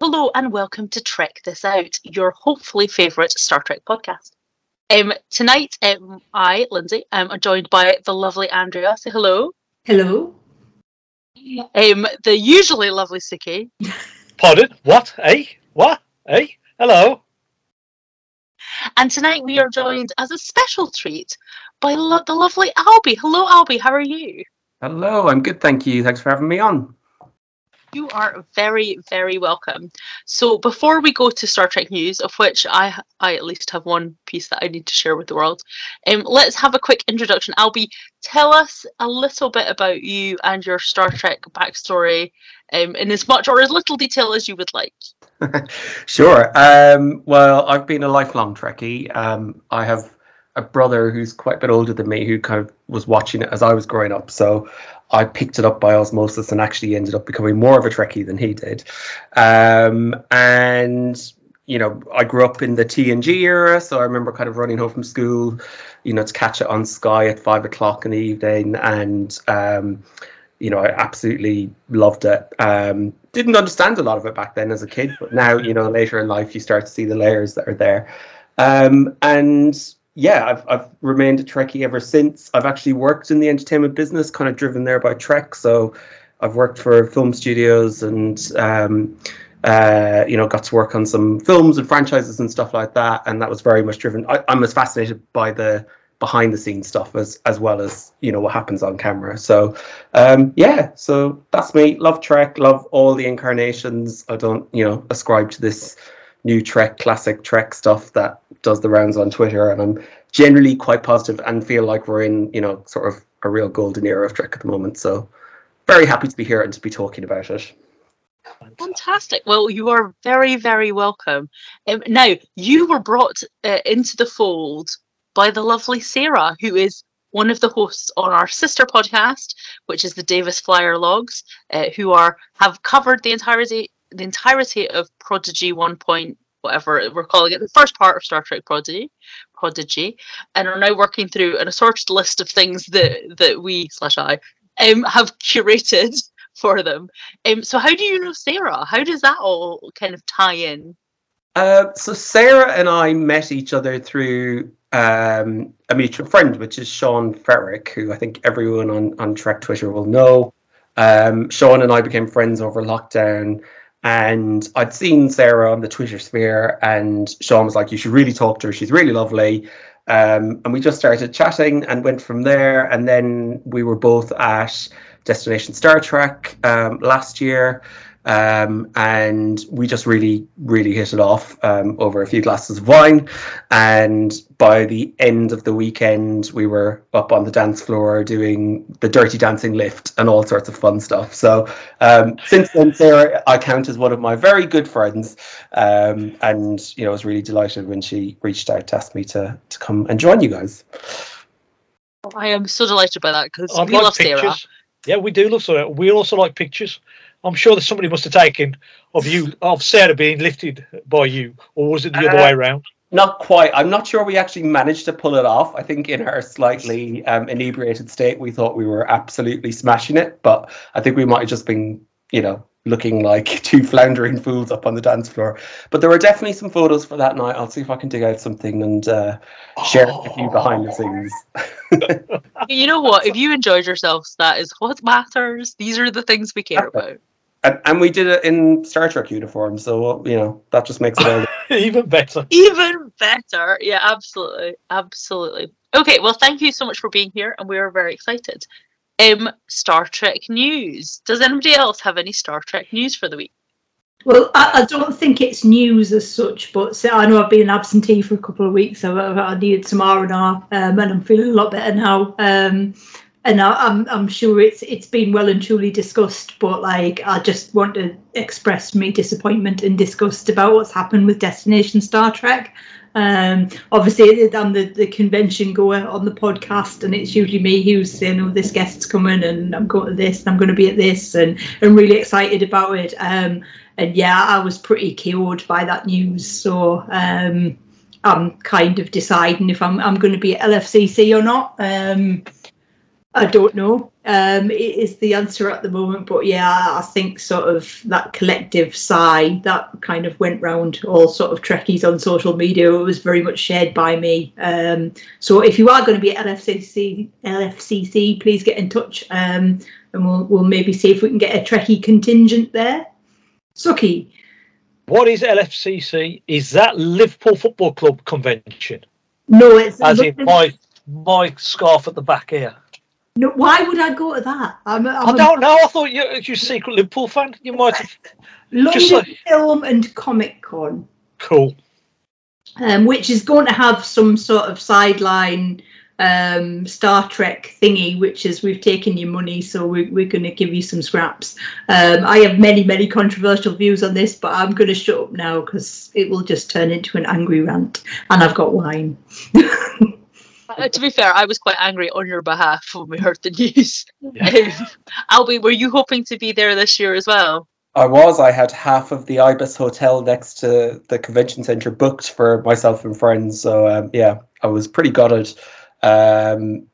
Hello and welcome to Trek This Out, your hopefully favourite Star Trek podcast. Um, tonight, um, I, Lindsay, um, are joined by the lovely Andrea. Say hello. Hello. Um, the usually lovely Suki. Pardon? What? Eh? What? Eh? Hello? And tonight we are joined as a special treat by lo- the lovely Albie. Hello, Albie. How are you? Hello, I'm good, thank you. Thanks for having me on. You are very, very welcome. So, before we go to Star Trek news, of which I, I at least have one piece that I need to share with the world, um, let's have a quick introduction. Albie, tell us a little bit about you and your Star Trek backstory, um, in as much or as little detail as you would like. Sure. Um, well, I've been a lifelong Trekkie. Um, I have a brother who's quite a bit older than me who kind of was watching it as I was growing up. So I picked it up by osmosis and actually ended up becoming more of a Trekkie than he did. Um, and you know, I grew up in the TNG era, so I remember kind of running home from school, you know, to catch it on Sky at five o'clock in the evening, and um, you know, I absolutely loved it. Um, didn't understand a lot of it back then as a kid, but now, you know, later in life, you start to see the layers that are there. Um, and yeah, I've, I've remained a Trekkie ever since. I've actually worked in the entertainment business, kind of driven there by Trek. So I've worked for film studios and, um, uh, you know, got to work on some films and franchises and stuff like that. And that was very much driven. I, I'm as fascinated by the behind the scenes stuff as as well as you know what happens on camera so um yeah so that's me love trek love all the incarnations i don't you know ascribe to this new trek classic trek stuff that does the rounds on twitter and i'm generally quite positive and feel like we're in you know sort of a real golden era of trek at the moment so very happy to be here and to be talking about it Fantastic. Well, you are very, very welcome. Um, now, you were brought uh, into the fold by the lovely Sarah, who is one of the hosts on our sister podcast, which is the Davis Flyer Logs, uh, who are have covered the entirety the entirety of Prodigy One Point whatever we're calling it, the first part of Star Trek Prodigy, Prodigy, and are now working through an assorted list of things that that we slash I um, have curated for them. Um, so how do you know Sarah? How does that all kind of tie in? Uh, so Sarah and I met each other through um, a mutual friend, which is Sean Ferrick, who I think everyone on, on Trek Twitter will know. Um, Sean and I became friends over lockdown, and I'd seen Sarah on the Twitter sphere, and Sean was like, "You should really talk to her. She's really lovely." Um, and we just started chatting and went from there. And then we were both at Destination Star Trek um, last year. Um, and we just really, really hit it off um, over a few glasses of wine. And by the end of the weekend, we were up on the dance floor doing the dirty dancing lift and all sorts of fun stuff. So um, since then, Sarah, I count as one of my very good friends. Um, and, you know, I was really delighted when she reached out to ask me to, to come and join you guys. I am so delighted by that because I'd we like love Sarah. Yeah, we do love Sarah. We also like pictures. I'm sure that somebody must have taken of you of Sarah being lifted by you, or was it the other Uh, way around? Not quite. I'm not sure we actually managed to pull it off. I think in our slightly um, inebriated state, we thought we were absolutely smashing it, but I think we might have just been, you know, looking like two floundering fools up on the dance floor. But there were definitely some photos for that night. I'll see if I can dig out something and uh, share it with you behind the scenes. You know what? If you enjoyed yourselves, that is what matters. These are the things we care about. And, and we did it in Star Trek uniform, so you know that just makes it. Even better. Even better. Yeah, absolutely. Absolutely. Okay, well, thank you so much for being here, and we are very excited. Um, Star Trek news. Does anybody else have any Star Trek news for the week? Well, I, I don't think it's news as such, but so I know I've been absentee for a couple of weeks. So I, I needed some R and R, um, and I'm feeling a lot better now. Um, and I, I'm I'm sure it's it's been well and truly discussed. But like, I just want to express my disappointment and disgust about what's happened with Destination Star Trek. Um, obviously, I'm the, the convention goer on the podcast, and it's usually me who's saying, "Oh, this guest's coming, and I'm going to this, and I'm going to be at this," and I'm really excited about it. Um, and yeah, I was pretty killed by that news, so um, I'm kind of deciding if I'm I'm going to be at LFCC or not. Um, I don't know. Um, it is the answer at the moment, but yeah, I think sort of that collective sigh that kind of went round all sort of Trekkies on social media. It was very much shared by me. Um, so if you are going to be at LFCC, LFCC, please get in touch, um, and we'll we'll maybe see if we can get a Trekkie contingent there. Suki, What is LFCC? Is that Liverpool Football Club convention? no, it's As in my my scarf at the back here. No. Why would I go to that? I'm, I'm I a don't know. I thought you, you're a secret Liverpool fan. You might have. London like- Film and Comic Con. Cool. um, which is going to have some sort of sideline um, Star Trek thingy, which is we've taken your money, so we, we're going to give you some scraps. Um, I have many, many controversial views on this, but I'm going to shut up now because it will just turn into an angry rant, and I've got wine. Uh, to be fair, I was quite angry on your behalf when we heard the news. Yeah. Um, Albie, were you hoping to be there this year as well? I was. I had half of the Ibis hotel next to the convention center booked for myself and friends. So um, yeah, I was pretty gutted. Um,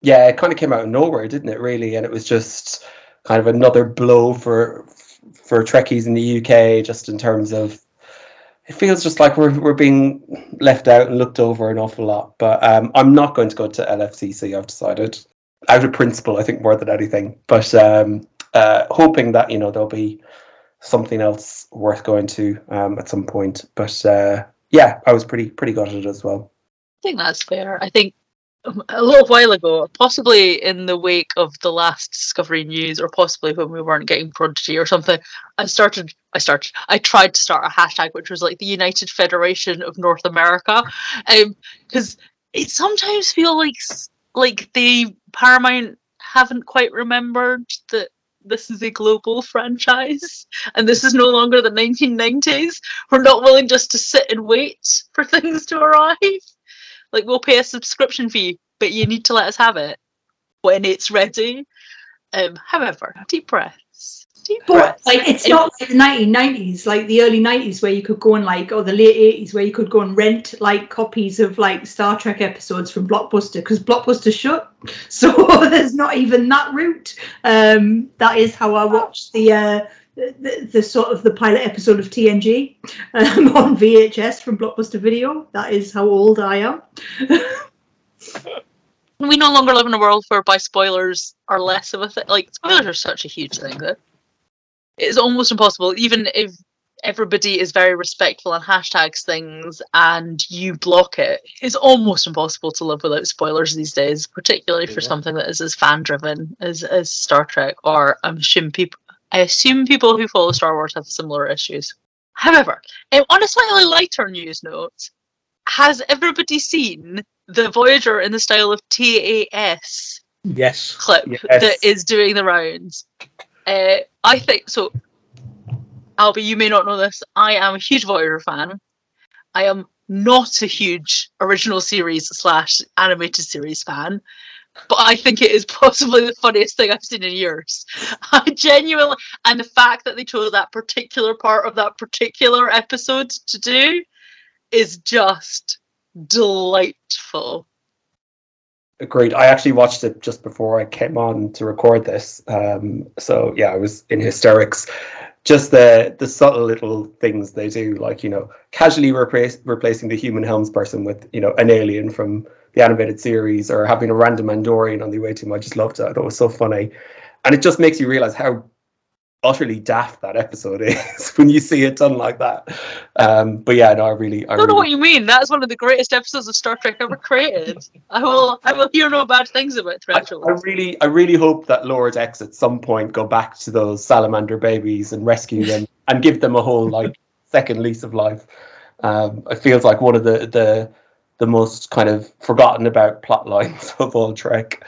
yeah, it kind of came out of nowhere, didn't it? Really, and it was just kind of another blow for for Trekkies in the UK, just in terms of. It feels just like we're we're being left out and looked over an awful lot. But um, I'm not going to go to LFCC. I've decided, out of principle, I think more than anything. But um, uh, hoping that you know there'll be something else worth going to um, at some point. But uh, yeah, I was pretty pretty gutted as well. I think that's fair. I think a little while ago, possibly in the wake of the last Discovery news, or possibly when we weren't getting Prodigy or something, I started. I started. I tried to start a hashtag which was like the United Federation of North America, um, because it sometimes feels like like the Paramount haven't quite remembered that this is a global franchise and this is no longer the 1990s. We're not willing just to sit and wait for things to arrive. Like we'll pay a subscription fee, but you need to let us have it when it's ready. Um, however, deep breaths. Deep But breaths. like, it's If- not like the 1990s, like the early 90s, where you could go and like, or the late 80s, where you could go and rent like copies of like Star Trek episodes from Blockbuster because Blockbuster shut. So there's not even that route. Um, that is how I watched the. Uh, the, the sort of the pilot episode of TNG um, on VHS from Blockbuster Video. That is how old I am. we no longer live in a world whereby spoilers are less of a thing. Like spoilers are such a huge thing that it's almost impossible. Even if everybody is very respectful and hashtags things, and you block it, it's almost impossible to live without spoilers these days. Particularly for Yeah. something that is as fan driven as as Star Trek. Or I'm assuming people. I assume people who follow Star Wars have similar issues. However, on a slightly lighter news note, has everybody seen the Voyager in the style of TAS Yes. clip Yes. that is doing the rounds? Uh, I think so. Albie, you may not know this. I am a huge Voyager fan. I am not a huge original series slash animated series fan, but I think it is possibly the funniest thing I've seen in years. I genuinely, and the fact that they chose that particular part of that particular episode to do is just delightful. Agreed. I actually watched it just before I came on to record this. Um, so yeah, I was in hysterics. Just the the subtle little things they do, like you know, casually replace, replacing the human helms person with you know an alien from the animated series, or having a random Andorian on the way to him. I just loved it. I it was so funny, and it just makes you realize how utterly daft that episode is when you see it done like that. Um, but yeah, no, I really, I I don't know what you mean. That's one of the greatest episodes of Star Trek ever created. I will, I will hear no bad things about I, Threshold. I really, I really hope that Lower Decks at some point go back to those salamander babies and rescue them and give them a whole like second lease of life. Um, it feels like one of the the the most kind of forgotten about plot lines of all Trek.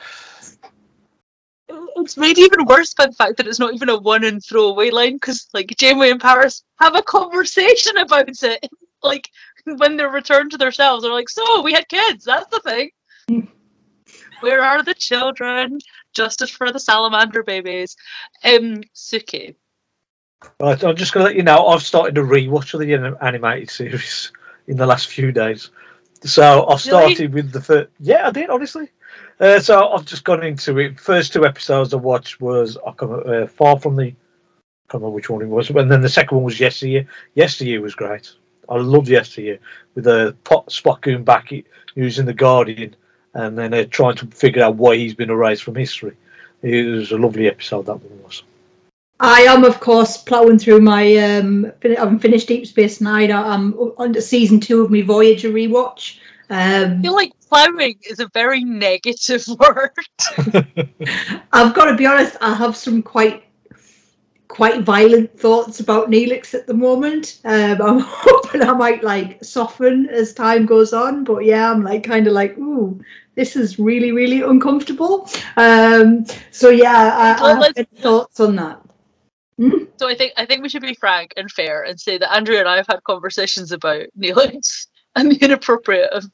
It's made even worse by the fact that it's not even a one and throwaway line because, like, Janeway and Paris have a conversation about it. Like, when they're returned to themselves, they're like, "So we had kids. That's the thing. Where are the children? Justice for the salamander babies." Um, Suki. Right, I'm just going to let you know I've started a rewatch of the animated series in the last few days. So Really? started with the first. Yeah, I did honestly. Uh, so I've just gone into it. First two episodes I watched was I can't uh, Far from the. I can't remember which one it was, and then the second one was Yesteryear. Yesteryear was great. I loved Yesteryear with the pot Spock going back i- using the Guardian, and then uh, trying to figure out why he's been erased from history. It was a lovely episode that one was. I am, of course, ploughing through my. Um, I haven't finished Deep Space Nine. I- I'm under season two of my Voyager rewatch. I Um, feel like plowing is a very negative word. I've got to be honest. I have some quite, quite violent thoughts about Neelix at the moment. Um, I'm hoping I might like soften as time goes on. But yeah, I'm like kind of like, ooh, this is really, really uncomfortable. Um, so yeah, I, I have thoughts on that. So I think I think we should be frank and fair and say that Andrea and I have had conversations about Neelix and the inappropriate of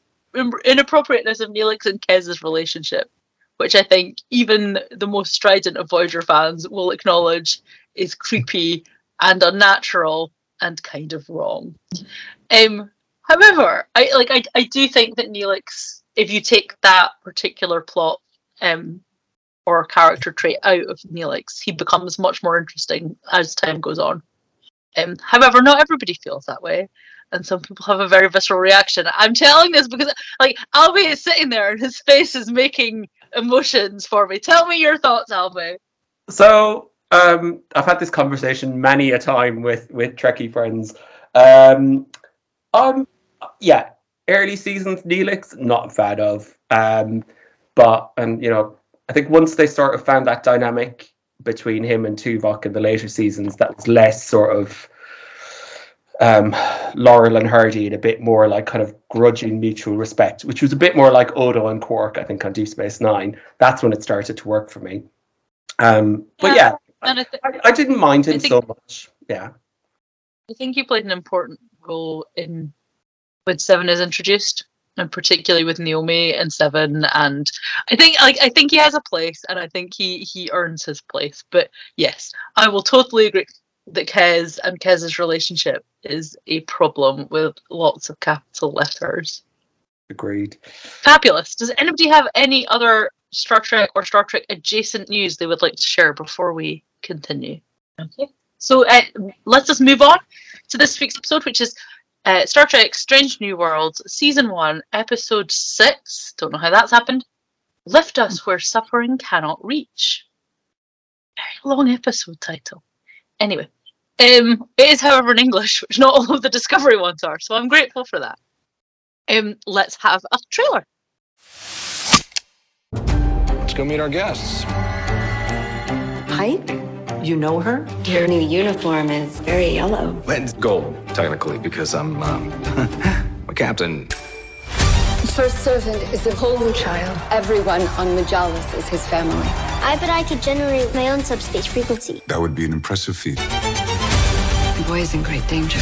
inappropriateness of Neelix and Kes's relationship, which I think even the most strident of Voyager fans will acknowledge is creepy and unnatural and kind of wrong. Um, however, I like I, I do think that Neelix, if you take that particular plot um or character trait out of Neelix, he becomes much more interesting as time goes on. Um, however, not everybody feels that way, and some people have a very visceral reaction. I'm telling this because, like, Albie is sitting there and his face is making emotions for me. Tell me your thoughts, Albie. So um, I've had this conversation many a time with with Trekkie friends. Um, um, yeah, early seasons Neelix not a fan of, um, but and you know I think once they sort of found that dynamic between him and Tuvok in the later seasons, that was less sort of um, Laurel and Hardy and a bit more like kind of grudging mutual respect, which was a bit more like Odo and Quark, I think, on Deep Space Nine. That's when it started to work for me. Um, but Yeah. yeah, I, th- I, I didn't mind him think- so much. Yeah. I think he played an important role in when Seven is introduced, and particularly with Naomi and Seven. And I think, like, I think he has a place, and I think he he earns his place. But yes, I will totally agree that Kes and Kes's relationship is a problem with lots of capital letters. Agreed. Fabulous. Does anybody have any other Star Trek or Star Trek adjacent news they would like to share before we continue? Okay. So uh, let's just move on to this week's episode, which is uh, Star Trek Strange New Worlds, Season 1, Episode 6. Don't know how that's happened. Lift Us Where Suffering Cannot Reach. Very long episode title. Anyway, um, it is, however, in English, which not all of the Discovery ones are, so I'm grateful for that. Um, let's have a trailer. Let's go meet our guests. Pike? You know her? Your new uniform is very yellow. It's gold, technically, because I'm um, a captain. First servant is a holy child. Everyone on Majalis is his family. I bet I could generate my own subspace frequency. That would be an impressive feat. The boy is in great danger.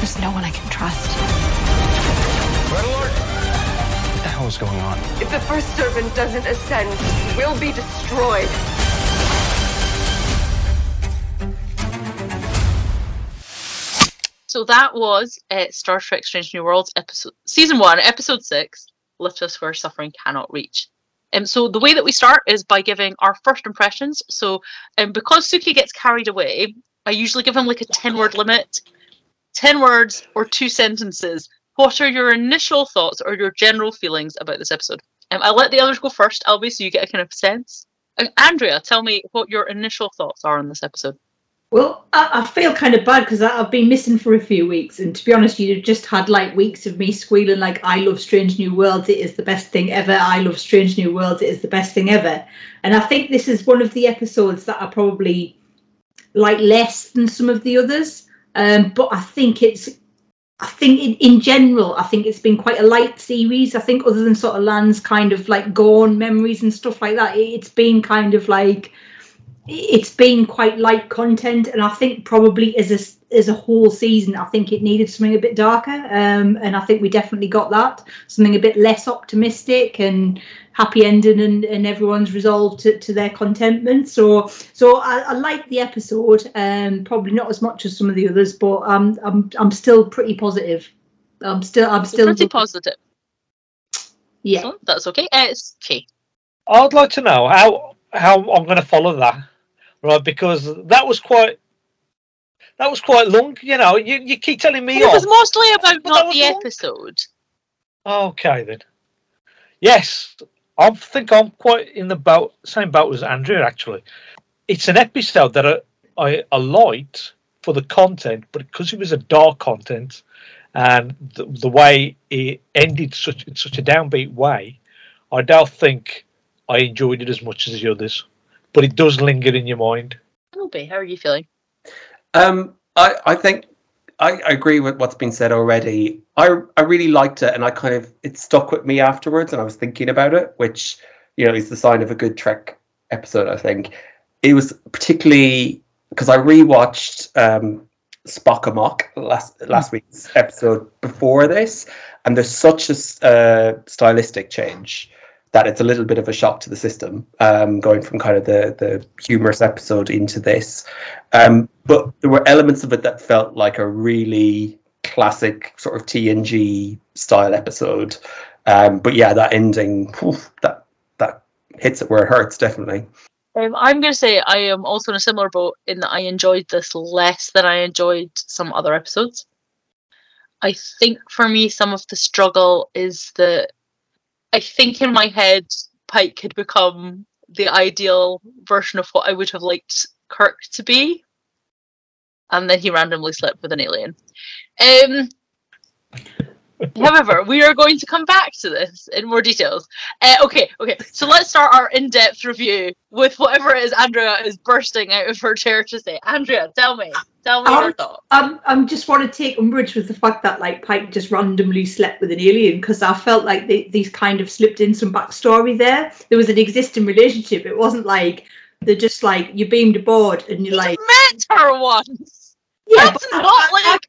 There's no one I can trust. Red alert! What the hell is going on? If the first servant doesn't ascend, we'll be destroyed. So that was uh, Star Trek: Strange New Worlds episode, season one, episode six. Lift us where suffering cannot reach. Um, so the way that we start is by giving our first impressions. So, um, because Suki gets carried away, I usually give him like a ten-word limit, ten words or two sentences. What are your initial thoughts or your general feelings about this episode? Um, I'll let the others go first, Albie, so you get a kind of sense. And Andrea, tell me what your initial thoughts are on this episode. Well, I, I feel kind of bad because I've been missing for a few weeks, and to be honest, you just had like weeks of me squealing like, "I love Strange New Worlds. It is the best thing ever. I love Strange New Worlds. It is the best thing ever." And I think this is one of the episodes that I probably like less than some of the others. Um, but I think it's, I think in, in general, I think it's been quite a light series. I think other than sort of Land's kind of like gone memories and stuff like that, it, it's been kind of like it's been quite light content, and I think probably as a as a whole season, I think it needed something a bit darker, um, and I think we definitely got that something a bit less optimistic and happy ending, and, and everyone's resolved to, to their contentment. So so I, I like the episode, um, probably not as much as some of the others, but um, I'm I'm still pretty positive. I'm still I'm still Pretty positive. yeah. So that's okay. Uh, it's okay. I'd like to know how how I'm going to follow that, right? Because that was quite that was quite long. You know, you, you keep telling me It was mostly about But not the long. episode. Okay then. Yes, I think I'm quite in the boat, same boat as Andrea. Actually, it's an episode that I I, I liked for the content, but because it was a dark content and the, the way it ended such in such a downbeat way, I don't think I enjoyed it as much as the others. But it does linger in your mind. Ruby, how are you feeling? Um, I, I think I, I agree with what's been said already. I I really liked it, and I kind of it stuck with me afterwards, and I was thinking about it, which you know is the sign of a good Trek episode. I think it was particularly because I rewatched um, Spock Amok last last week's episode before this, and there's such a uh, stylistic change that it's a little bit of a shock to the system, um, going from kind of the the humorous episode into this. Um, but there were elements of it that felt like a really classic sort of TNG style episode. Um, but yeah, that ending, that that hits it where it hurts, definitely. Um, I'm going to say I am also in a similar boat in that I enjoyed this less than I enjoyed some other episodes. I think for me, some of the struggle is that I think in my head, Pike had become the ideal version of what I would have liked Kirk to be. And then he randomly slept with an alien. Um, However, we are going to come back to this in more details. Uh, okay, okay. So let's start our in-depth review with whatever it is Andrea is bursting out of her chair to say. Andrea, tell me, tell me your Um, thoughts. I'm, I'm just want to take umbrage with the fact that like Pike just randomly slept with an alien because I felt like they, these kind of slipped in some backstory there. There was an existing relationship. It wasn't like they're just like you beamed aboard and you're like Met her once. yeah. That's not like.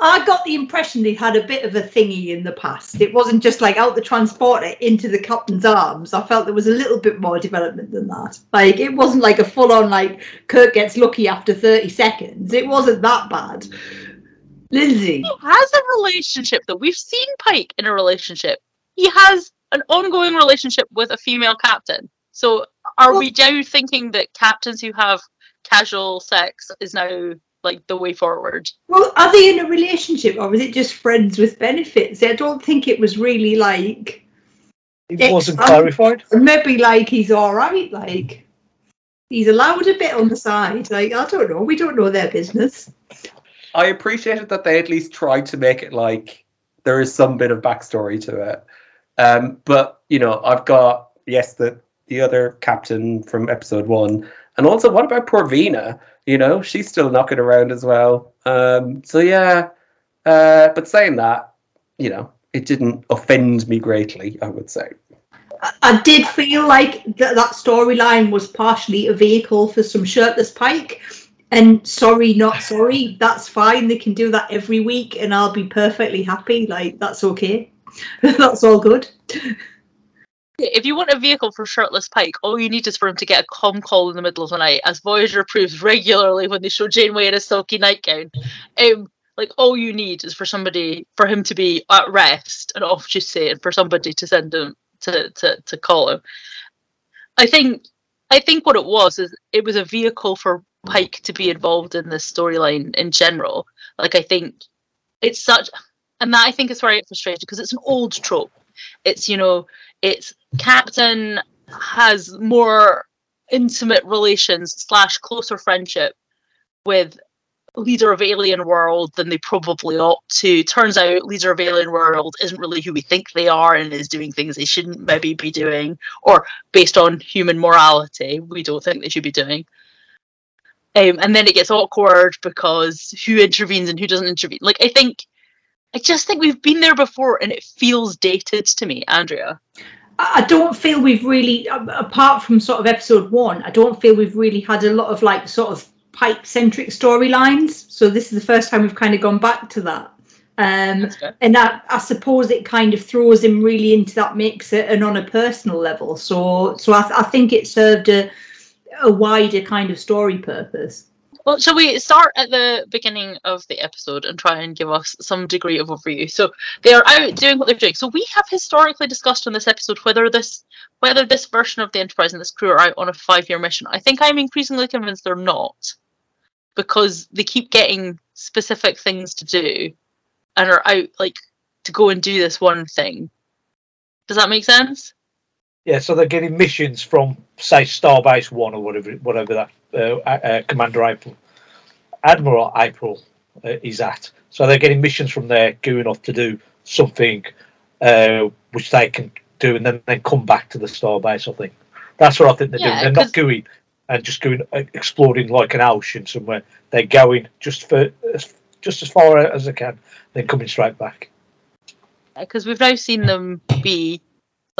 I, got the impression they had a bit of a thingy in the past. It wasn't just like out the transporter into the captain's arms. I felt there was a little bit more development than that. Like it wasn't like a full on like Kirk gets lucky after 30 seconds. It wasn't that bad. Lindsay. He has a relationship though. We've seen Pike in a relationship. He has an ongoing relationship with a female captain. So are we now thinking that captains who have casual sex is now like the way forward? Well, are they in a relationship or is it just friends with benefits? I don't think it was really like It wasn't um, clarified. maybe like he's all right, like he's allowed a bit on the side. Like I don't know, we don't know their business. I appreciated that they at least tried to make it like there is some bit of backstory to it. Um, but you know, I've got yes, the the other captain from episode one, and also what about poor Vina? You know, she's still knocking around as well. Um, so yeah, uh, but saying that, you know, it didn't offend me greatly. I would say. I, I did feel like that that storyline was partially a vehicle for some shirtless Pike. And sorry, not sorry. That's fine. They can do that every week, and I'll be perfectly happy. Like that's okay. that's all good. If you want a vehicle for shirtless Pike, all you need is for him to get a com call in the middle of the night, as Voyager proves regularly when they show Janeway in a silky nightgown. Um, like all you need is for somebody for him to be at rest and off duty, and for somebody to send him to to to call him. I think I think what it was is it was a vehicle for Pike to be involved in this storyline in general. Like I think it's such, and that I think is very frustrating because it's an old trope. It's you know it's captain has more intimate relations slash closer friendship with leader of alien world than they probably ought to. Turns out leader of alien world isn't really who we think they are and is doing things they shouldn't maybe be doing or based on human morality we don't think they should be doing. Um, and then it gets awkward because who intervenes and who doesn't intervene. Like i think i just think we've been there before and it feels dated to me andrea I don't feel we've really, apart from sort of episode one, I don't feel we've really had a lot of like sort of Pike centric storylines. So this is the first time we've kind of gone back to that. Um, and that, I suppose it kind of throws him really into that mix and on a personal level. So, so I, th- I think it served a, a wider kind of story purpose. Well, shall we start at the beginning of the episode and try and give us some degree of overview? So they are out doing what they're doing. So we have historically discussed on this episode whether this whether this version of the Enterprise and this crew are out on a five year mission. I think I'm increasingly convinced they're not. Because they keep getting specific things to do and are out like to go and do this one thing. Does that make sense? Yeah, so they're getting missions from, say, Starbase One or whatever, whatever that uh, uh, Commander April, Admiral April uh, is at. So they're getting missions from there, going off to do something uh, which they can do, and then then come back to the Starbase. I think that's what I think they're Yeah, doing. They're not going and just going uh, exploring like an ocean somewhere. They're going just for just as far as they can, then coming straight back. because we've now seen them be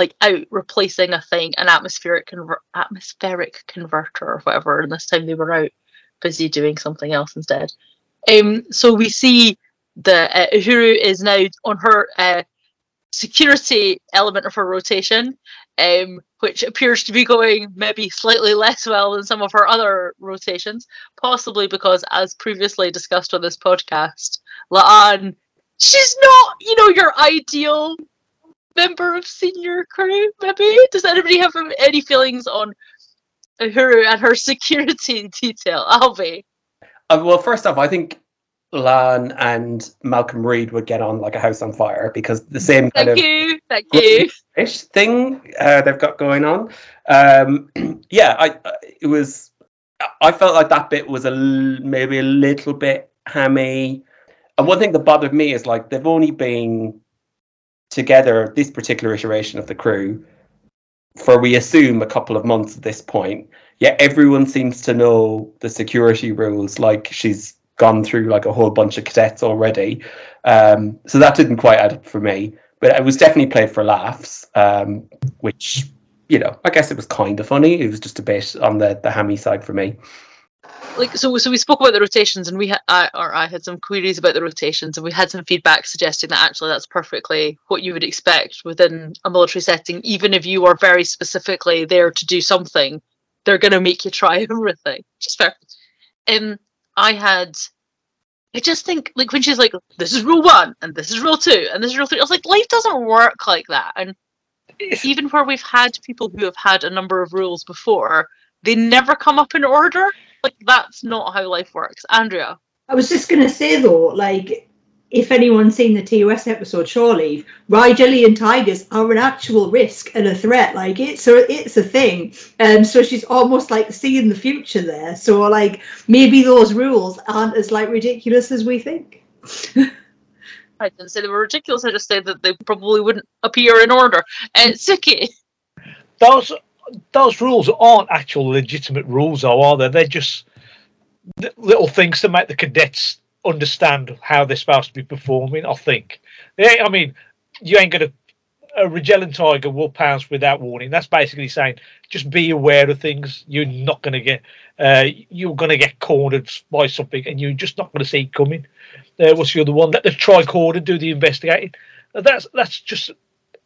like out replacing a thing, an atmospheric conver- atmospheric converter or whatever, and this time they were out busy doing something else instead. Um, so we see the uh, Uhura is now on her uh, security element of her rotation, um, which appears to be going maybe slightly less well than some of her other rotations, possibly because, as previously discussed on this podcast, La'an she's not, you know, your ideal member of senior crew. Maybe does anybody have any feelings on Uhura and her security detail? Albie, Uh, well, first off, I think La'an and Malcolm Reed would get on like a house on fire because the same kind thank of you, thank you. ish thing uh, they've got going on. Um, yeah, I I- it was. I felt like that bit was a l- maybe a little bit hammy. And one thing that bothered me is like they've only been together this particular iteration of the crew for we assume a couple of months at this point. Yet everyone seems to know the security rules. Like she's gone through like a whole bunch of cadets already. Um, so that didn't quite add up for me but it was definitely played for laughs, um, which you know, I guess it was kind of funny. It was just a bit on the the hammy side for me. Like so, so we spoke about the rotations, and we had, I, or I had some queries about the rotations, and we had some feedback suggesting that actually that's perfectly what you would expect within a military setting. Even if you are very specifically there to do something, they're going to make you try everything. Just fair. Um, I had I just think like when she's like, "This is rule one, and this is rule two, and this is rule three, I was like, life doesn't work like that. And even where we've had people who have had a number of rules before, they never come up in order. Like that's not how life works. Andrea, I was just going to say though, like, if anyone's seen the TOS episode Shore Leave, Jelly tigers are an actual risk and a threat. Like it's a it's a thing. Um, so she's almost like seeing the future there. So like maybe those rules aren't as like ridiculous as we think. I didn't say they were ridiculous. I just said that they probably wouldn't appear in order. And Suki, those those rules aren't actual legitimate rules, though, are they? They're just little things to make the cadets understand how they're supposed to be performing. I think. Yeah, I mean, you ain't gonna. A Regellan tiger will pounce without warning. That's basically saying just be aware of things. You're not to get. Uh, you're to get cornered by something, and you're just not to see it coming. Uh, what's the other one? Let the tricorder do the investigating. That's that's just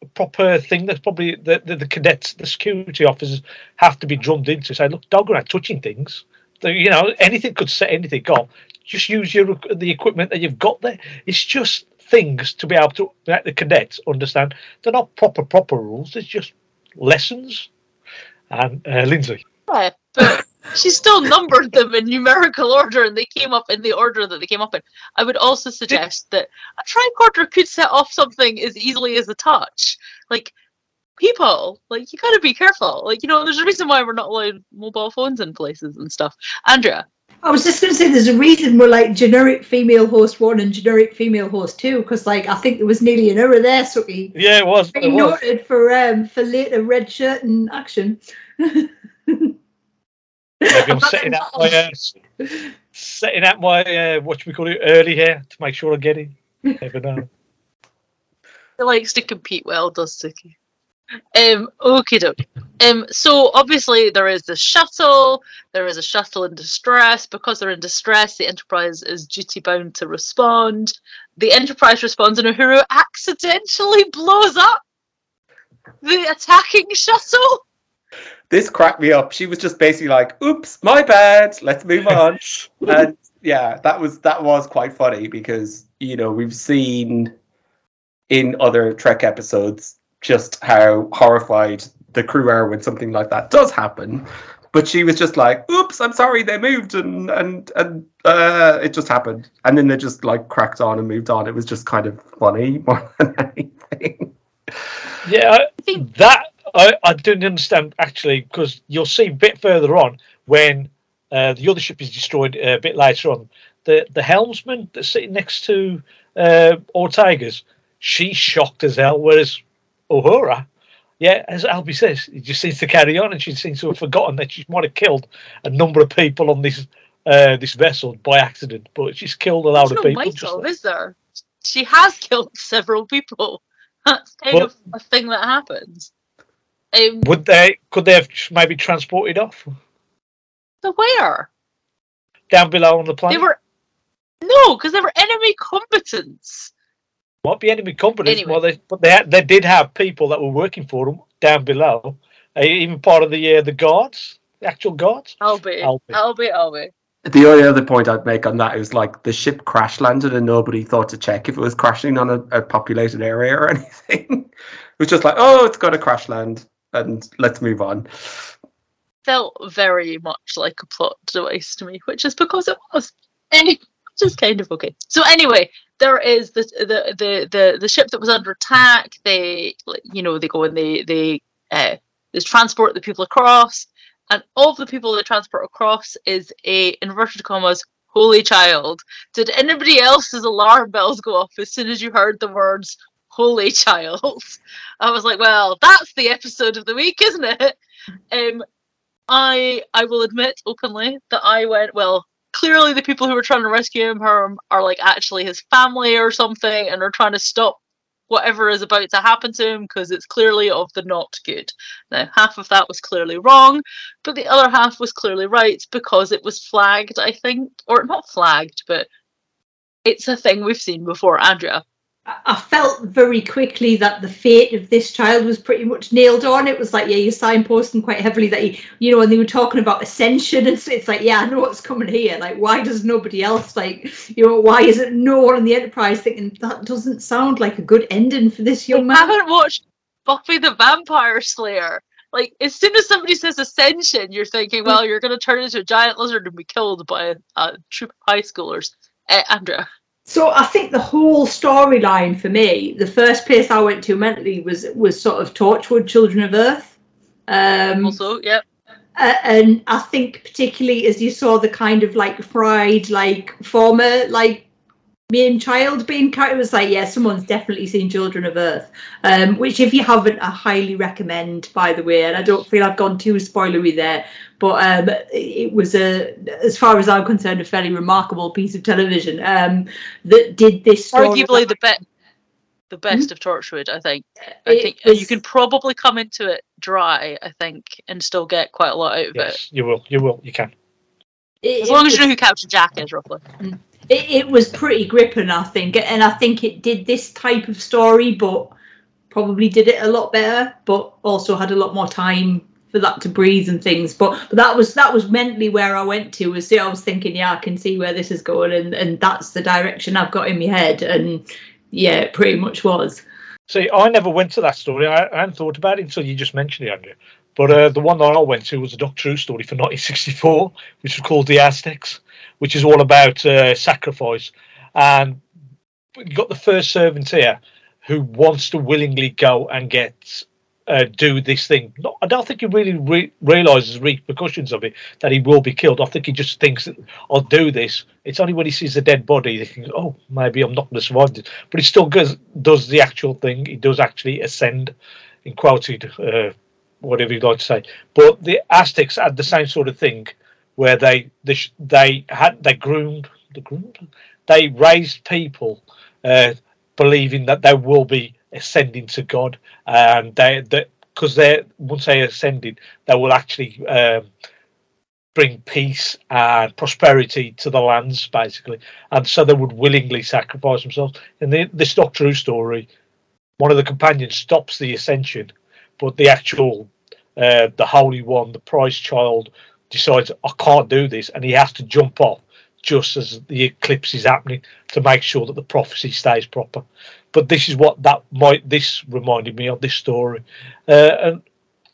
proper thing that's probably the, the, the cadets, the security officers have to be drummed into. Say, look, dog around touching things. The- You know, anything could set anything off. Just use your the equipment that you've got there. It's just things to be able to let the cadets understand. They're not proper proper rules. It's just lessons. And uh, Lindsay, but she still numbered them in numerical order, and they came up in the order that they came up in. I would also suggest that a tricorder could set off something as easily as a touch. Like people, like you gotta be careful. Like you know, there's a reason why we're not allowed mobile phones in places and stuff. Andrea, I was just going to say there's a reason we're like generic female host one and generic female host two because like I think there was nearly an error there, Suki. yeah, it was. It Being was. noted for um for later red shirt and action. Maybe I'm setting out my uh, setting out my uh, what should we call it early here to make sure I get in. Never know. he likes to compete well, does Suki? Um, okie doke. Um, so obviously there is the shuttle. There is a shuttle in distress. Because they're in distress, the Enterprise is duty bound to respond. The Enterprise responds, and Uhura accidentally blows up the attacking shuttle. This cracked me up. She was just basically like, "Oops, my bad. Let's move on." and yeah, that was that was quite funny because you know we've seen in other Trek episodes just how horrified the crew are when something like that does happen. But she was just like, "Oops, I'm sorry, they moved and and and uh, it just happened." And then they just like cracked on and moved on. It was just kind of funny more than anything. Yeah, I, think that I, I didn't understand actually because you'll see a bit further on when uh, the other ship is destroyed uh, a bit later on. The the helmsman that's sitting next to uh, Ortegas, she's shocked as hell, whereas Uhura, yeah, as Albie says, he just seems to carry on, and she seems to have forgotten that she might have killed a number of people on this uh, this vessel by accident, but she's killed a lot There's of no people. of, is there? She has killed several people. That's kind Well- of a thing that happens. Um, Would they? Could they have maybe transported off so where? down below on the planet? They were no, because they were enemy combatants. Might be enemy combatants. Anyway. well, they, but they had, they did have people that were working for them down below, uh, even part of the uh, the guards, the actual guards. Albie, Albie. Albie, Albie. The only other point I'd make on that is like the ship crash landed and nobody thought to check if it was crashing on a, a populated area or anything. it was just like, oh, it's got to crash land and let's move on. Felt very much like a plot device to me, which is because it was. Is kind of okay. So anyway, there is the the the the, the ship that was under attack. They, you know, they go and they they uh, they transport the people across, and of the people they transport across is a inverted commas holy child. Did anybody else's alarm bells go off as soon as you heard the words holy child? I was like, well, that's the episode of the week, isn't it? Um, I I will admit openly that I went well. Clearly, the people who were trying to rescue him are, are like actually his family or something, and are trying to stop whatever is about to happen to him because it's clearly of the not good. Now, half of that was clearly wrong, but the other half was clearly right because it was flagged. I think, or not flagged, but it's a thing we've seen before. Andrea, I felt very quickly that the fate of this child was pretty much nailed on. It was like, yeah, you're signposting quite heavily that, he, you know, when they were talking about ascension, it's, it's like, yeah, I know what's coming here. Like, why does nobody else, like, you know, why isn't no one in the Enterprise thinking that doesn't sound like a good ending for this young man? I haven't watched Buffy the Vampire Slayer. Like, as soon as somebody says ascension, you're thinking, well, you're going to turn into a giant lizard and be killed by a, a troop of high schoolers. Uh, Andrea. So I think the whole storyline for me, the first place I went to mentally was was sort of Torchwood, Children of Earth. Um, Also, yep. Uh, and I think particularly as you saw the kind of like fried, like former, like main child being carried, it was like, yeah, someone's definitely seen Children of Earth. Um, which if you haven't, I highly recommend, by the way. And I don't feel I've gone too spoilery there, but um, it was a, as far as I'm concerned, a fairly remarkable piece of television um, that did this. story- Arguably the best. The best of Torchwood, I think. I It think you can probably come into it dry, I think, and still get quite a lot out of it. Yes, you will. You will. You can. it- As long as you know who Captain Jack is, roughly. It, it was pretty gripping, I think, and I think it did this type of story, but probably did it a lot better, but also had a lot more time for that to breathe and things. But, but that was that was mentally where I went to. Was see I was thinking, yeah, I can see where this is going, and and that's the direction I've got in my head, and yeah, it pretty much was. See, I never went to that story. I, I hadn't thought about it until you just mentioned it, Andrea. But uh, the one that I went to was a Doctor Who story for 1964, which was called The Aztecs, which is all about uh, sacrifice. And you got the first servant here who wants to willingly go and get uh, do this thing. Not, I don't think he really re- realizes the repercussions of it that he will be killed. I think he just thinks that I'll do this. It's only when he sees the dead body that he thinks, "Oh, maybe I'm not going to survive this." But he still goes, does the actual thing. He does actually ascend, in quoted, uh, whatever you'd like to say. But the Aztecs had the same sort of thing, where they they, they had they groomed the groomed? They raised people, uh, believing that they will be ascending to God, and they that because they're once they ascended, they will actually um, bring peace and prosperity to the lands, basically, and so they would willingly sacrifice themselves. In the, this Doctor Who story, one of the companions stops the ascension, but the actual uh, the Holy One, the Prize Child, decides I can't do this, and he has to jump off just as the eclipse is happening to make sure that the prophecy stays proper. But this is what that might this reminded me of this story, uh, and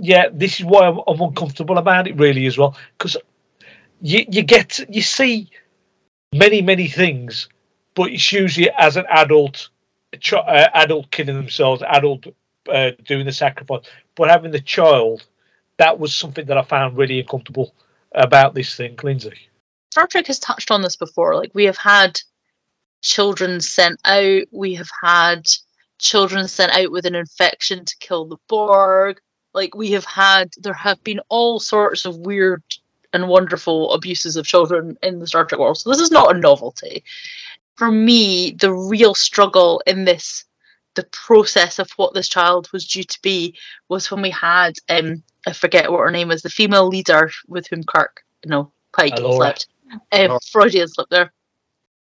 yeah, this is why I'm, I'm uncomfortable about it really as well because you you get you see many many things, but it's usually as an adult, uh, adult killing themselves, adult uh, doing the sacrifice, but having the child, that was something that I found really uncomfortable about this thing, Lindsay. Star Trek has touched on this before. Like we have had children sent out, we have had children sent out with an infection to kill the Borg. Like we have had, there have been all sorts of weird and wonderful abuses of children in the Star Trek world. So this is not a novelty. For me, the real struggle in this, the process of what this child was due to be, was when we had, um, I forget what her name was, the female leader with whom Kirk, you know, Pike slept. Um, Freudian slip there.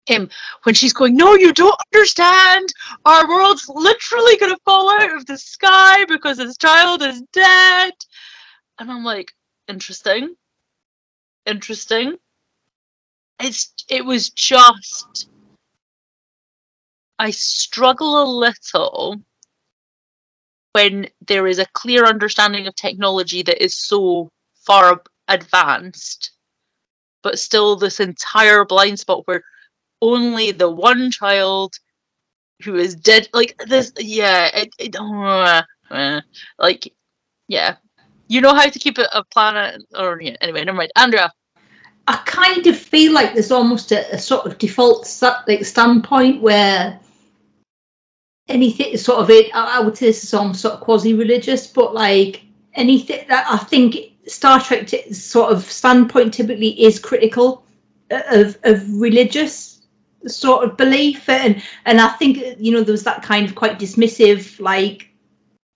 Um, when she's going, no, you don't understand. Our world's literally going to fall out of the sky because this child is dead. And I'm like, interesting, interesting. It's it was just I struggle a little when there is a clear understanding of technology that is so far advanced, but still this entire blind spot where only the one child who is dead like this yeah it, it uh, uh, like yeah. You know how to keep a, a planet or yeah, anyway never mind. Andrea. I kind of feel like there's almost a, a sort of default sta- like standpoint where anything sort of it. I, would say this is almost sort of quasi-religious, but like anything that I think Star Trek t- sort of standpoint typically is critical of of religious sort of belief, and and I think you know there was that kind of quite dismissive like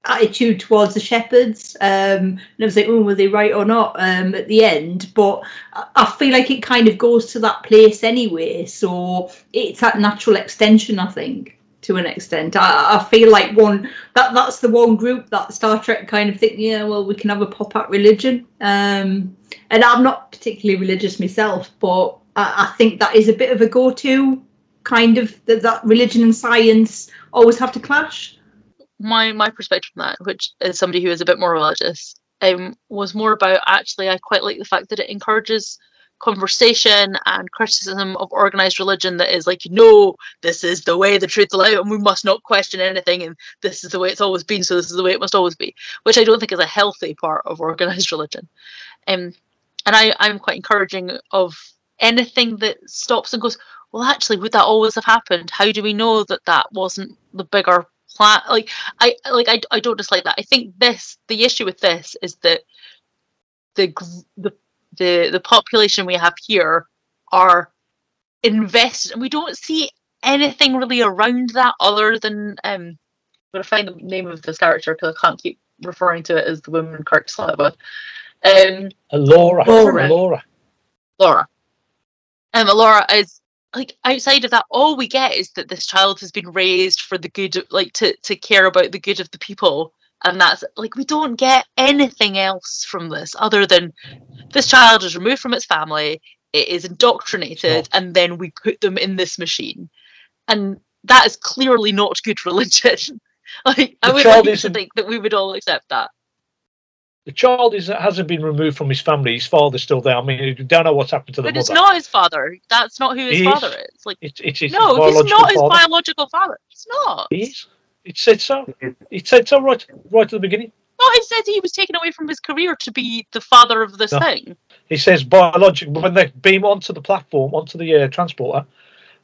attitude towards the shepherds. Um, and I was like, oh, were they right or not um, at the end? But I- I feel like it kind of goes to that place anyway. So it's that natural extension, I think, to an extent. I, I feel like one that that's the one group that Star Trek kind of think, yeah, well, we can have a pop at religion. Um, and I'm not particularly religious myself, but I, I think that is a bit of a go-to kind of that, that religion and science always have to clash. my my perspective on that, which is somebody who is a bit more religious, um, was more about actually I quite like the fact that it encourages conversation and criticism of organized religion that is like, no, this is the way the truth out and we must not question anything and this is the way it's always been, so this is the way it must always be. Which I don't think is a healthy part of organized religion. Um and I, I'm quite encouraging of anything that stops and goes, well, actually, would that always have happened? How do we know that that wasn't the bigger plan? Like, I like I, I don't dislike that. I think this the issue with this is that the the the the population we have here are invested, and we don't see anything really around that other than um. I'm gonna find the name of this character because I can't keep referring to it as the woman Kirk slept with. Um, Uh, Laura, Laura. Laura. Laura. Um, Laura is like outside of that, all we get is that this child has been raised for the good, of, like to to care about the good of the people, and that's like we don't get anything else from this other than this child is removed from its family, it is indoctrinated, and then we put them in this machine, and that is clearly not good religion. like I would like to think that we would all accept that. The child is hasn't been removed from his family. His father's still there. I mean, you don't know what's happened to the But it's not his father. That's not who his He father is. Like It's, it's his no, he's not his father. biological father. He's not. He is. It said so. It said so right, right at the beginning. No, it said he was taken away from his career to be the father of this No. thing. He says biological. When they beam onto the platform, onto the uh, transporter,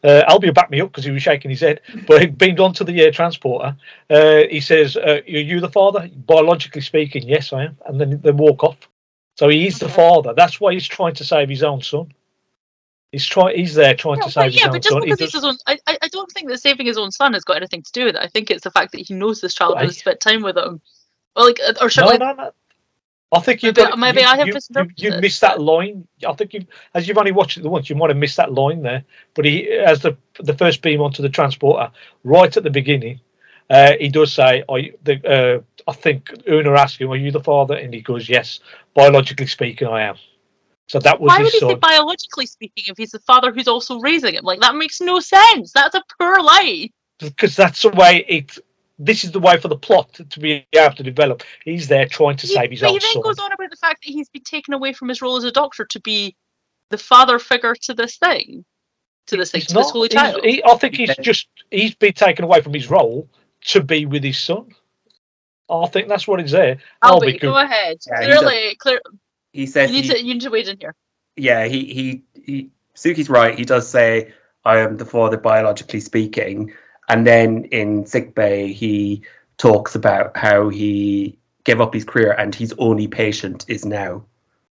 uh, Albie backed me up because he was shaking his head. But he beamed onto the uh, transporter. Uh, he says, uh, "Are you the father?" Biologically speaking, yes, I am. And then then walk off. So he is the father. That's why he's trying to save his own son. He's trying. He's there trying No, to save but his yeah, own but just son. He because he's does- his own, I, I don't think that saving his own son has got anything to do with it. I think it's the fact that he knows this child and has spent time with him Or like, uh, or should No, I? no, no. I think you Maybe- maybe you, I have you, you, you missed that line. I think you, as you've only watched it the once, you might have missed that line there. But he, as the the first beam onto the transporter, right at the beginning, uh, he does say, "I, the, uh, I think Una asks him, are you the father?" And he goes, "Yes, biologically speaking, I am." So that was Why would his he say biologically speaking if he's the father who's also raising him? Like that makes no sense. That's a poor lie. because that's the way it. This is the way for the plot to, to be able to develop. He's there trying to He, save his but he then son. goes on about the fact that he's been taken away from his role as a doctor to be the father figure to this thing, to this thing, He's to this holy child. he- I think he's just he's been taken away from his role to be with his son. I think that's what it's there. Albie, go ahead. Yeah, he does- Clearly, clear. He says You need he- to you need to wait in here. yeah, he, he he Suki's right. He does say I am the father biologically speaking, and then in sick bay he talks about how he gave up his career and his only patient is now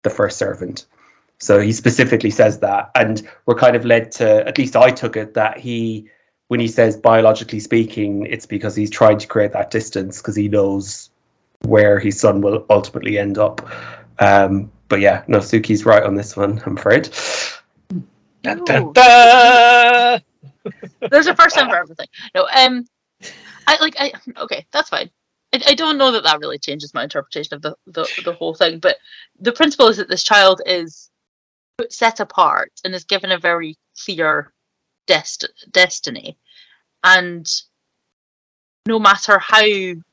the first servant. So he specifically says that, and we're kind of led to at least I took it that he when he says biologically speaking, it's because he's trying to create that distance because he knows where his son will ultimately end up. Um, but yeah, no, Suki's right on this one, I'm afraid. Dun, Ooh. dun. There's a first time for everything. No, um, I like I okay, that's fine. I, I don't know that that really changes my interpretation of the, the the whole thing, but the principle is that this child is set apart and is given a very clear dest- destiny, and no matter how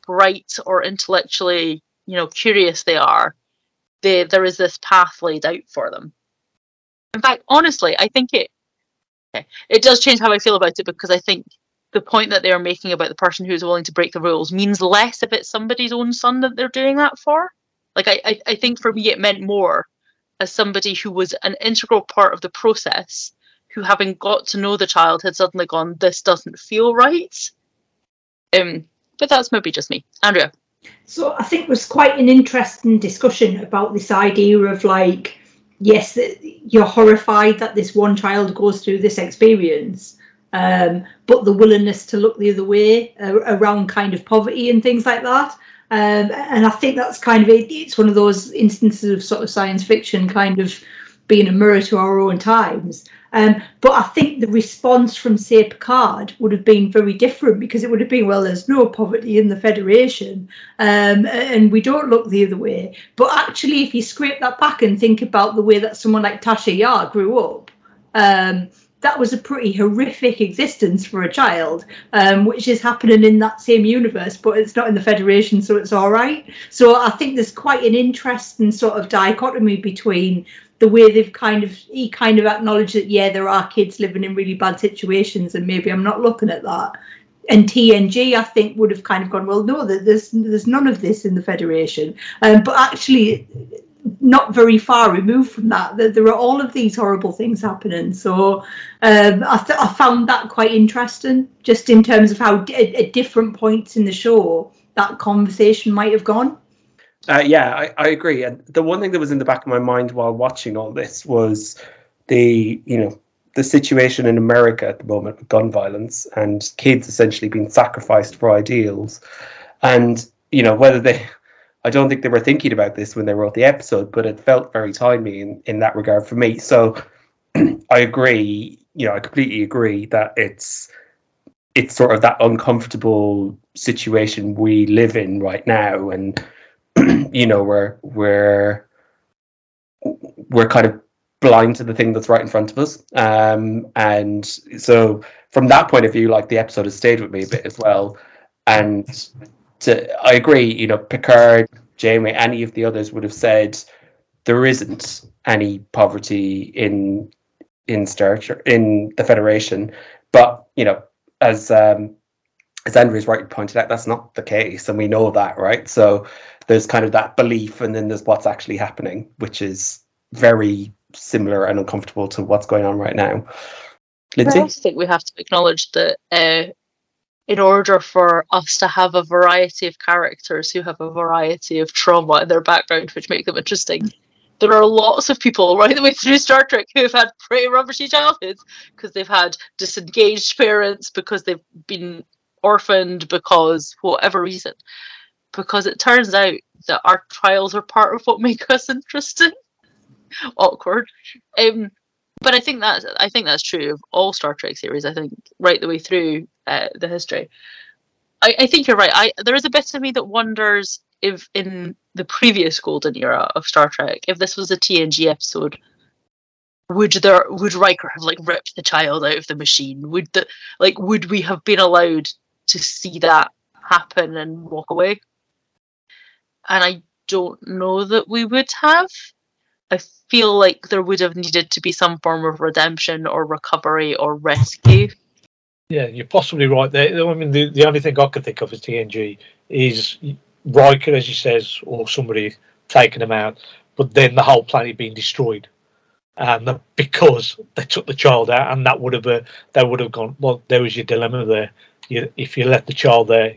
bright or intellectually you know curious they are, they, there is this path laid out for them. In fact, honestly, I think it Okay. It does change how I feel about it because I think the point that they are making about the person who is willing to break the rules means less if it's somebody's own son that they're doing that for. Like I, I, I think for me it meant more as somebody who was an integral part of the process, who having got to know the child had suddenly gone, This doesn't feel right. Um but that's maybe just me. Andrea. So I think it was quite an interesting discussion about this idea of like, yes, you're horrified that this one child goes through this experience, um, but the willingness to look the other way uh, around kind of poverty and things like that. Um, and I think that's kind of it. It's one of those instances of sort of science fiction kind of being a mirror to our own times. Um, but I think the response from, say, Picard would have been very different because it would have been, well, there's no poverty in the Federation um, and we don't look the other way. But actually, if you scrape that back and think about the way that someone like Tasha Yar grew up, um, that was a pretty horrific existence for a child, um, which is happening in that same universe, but it's not in the Federation, so it's all right. So I think there's quite an interesting sort of dichotomy between the way they've kind of he kind of acknowledged that yeah there are kids living in really bad situations and maybe I'm not looking at that. And TNG I think would have kind of gone well no there- there's there's none of this in the Federation. Um, but actually not very far removed from that there, there are all of these horrible things happening. So um, I, th- I found that quite interesting just in terms of how d- at different points in the show that conversation might have gone Uh, yeah, I, I agree. And the one thing that was in the back of my mind while watching all this was the, you know, the situation in America at the moment with gun violence and kids essentially being sacrificed for ideals. And, you know, whether they, I don't think they were thinking about this when they wrote the episode, but it felt very timely in, in that regard for me. So I agree, you know, I completely agree that it's, it's sort of that uncomfortable situation we live in right now. And, you know, we're, we're, we're kind of blind to the thing that's right in front of us. Um, and so from that point of view, like the episode has stayed with me a bit as well. And to, I agree, you know, Picard, Jamie, any of the others would have said there isn't any poverty in in Star in the Federation. But, you know, as um as Andrea's rightly pointed out, that's not the case, and we know that, right? So there's kind of that belief, and then there's what's actually happening, which is very similar and uncomfortable to what's going on right now. I Lindsay? also think we have to acknowledge that uh, in order for us to have a variety of characters who have a variety of trauma in their background, which make them interesting, there are lots of people right the way through Star Trek who have had pretty rubbishy childhoods because they've had disengaged parents, because they've been orphaned, because whatever reason. Because it turns out that our trials are part of what make us interesting. Awkward. Um, but I think that's I think that's true of all Star Trek series. I think right the way through uh, the history. I, I think you're right. I there is a bit of me that wonders if in the previous golden era of Star Trek, if this was a TNG episode, would there would Riker have like ripped the child out of the machine? Would the like would we have been allowed to see that happen and walk away? And I don't know that we would have. I feel like there would have needed to be some form of redemption or recovery or rescue. Yeah, you're possibly right there. I mean, the, the only thing I could think of as TNG is Riker, as he says, or somebody taking him out, but then the whole planet being destroyed, and because they took the child out, and that would have uh, they would have gone. Well, there was your dilemma there. You, if you left the child there,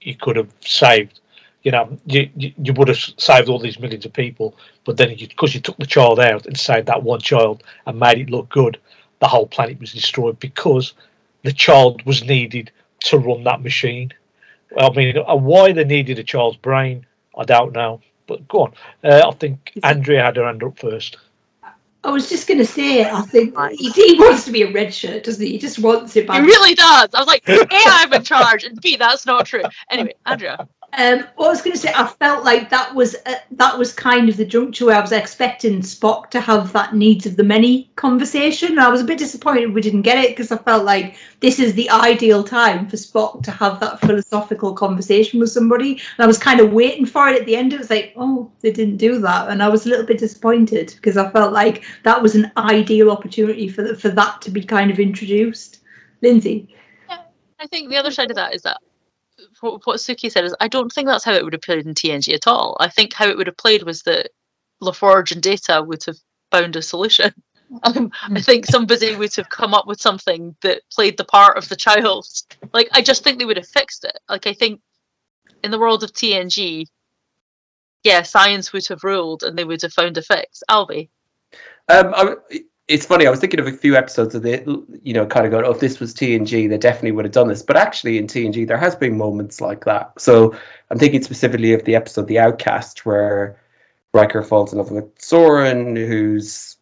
you could have saved. You know, you, you, you would have saved all these millions of people, but then because you, you took the child out and saved that one child and made it look good, the whole planet was destroyed because the child was needed to run that machine. I mean, uh, why they needed a child's brain, I don't know. But go on. Uh, I think Andrea had her hand up first. I was just going to say, I think he, he wants to be a red shirt, doesn't he? He just wants it. He really does. I was like, A, I'm in charge, and B, that's not true. Anyway, Andrea. Um, what I was going to say, I felt like that was uh, that was kind of the juncture where I was expecting Spock to have that needs of the many conversation. And I was a bit disappointed we didn't get it because I felt like this is the ideal time for Spock to have that philosophical conversation with somebody. And I was kind of waiting for it at the end. It was like, oh, they didn't do that, and I was a little bit disappointed because I felt like that was an ideal opportunity for the, for that to be kind of introduced. Lindsay. I think the other side of that is that what, what Suki said is I don't think that's how it would have played in TNG at all. I think how it would have played was that LaForge and Data would have found a solution. Um, I think somebody would have come up with something that played the part of the child. Like I just think they would have fixed it. Like I think in the world of TNG, yeah, science would have ruled and they would have found a fix. Albie. Um, I, it's funny. I was thinking of a few episodes of the, you know, kind of going, "Oh, if this was TNG, they definitely would have done this." But actually, in TNG, there has been moments like that. So I'm thinking specifically of the episode "The Outcast," where Riker falls in love with Soren, who's,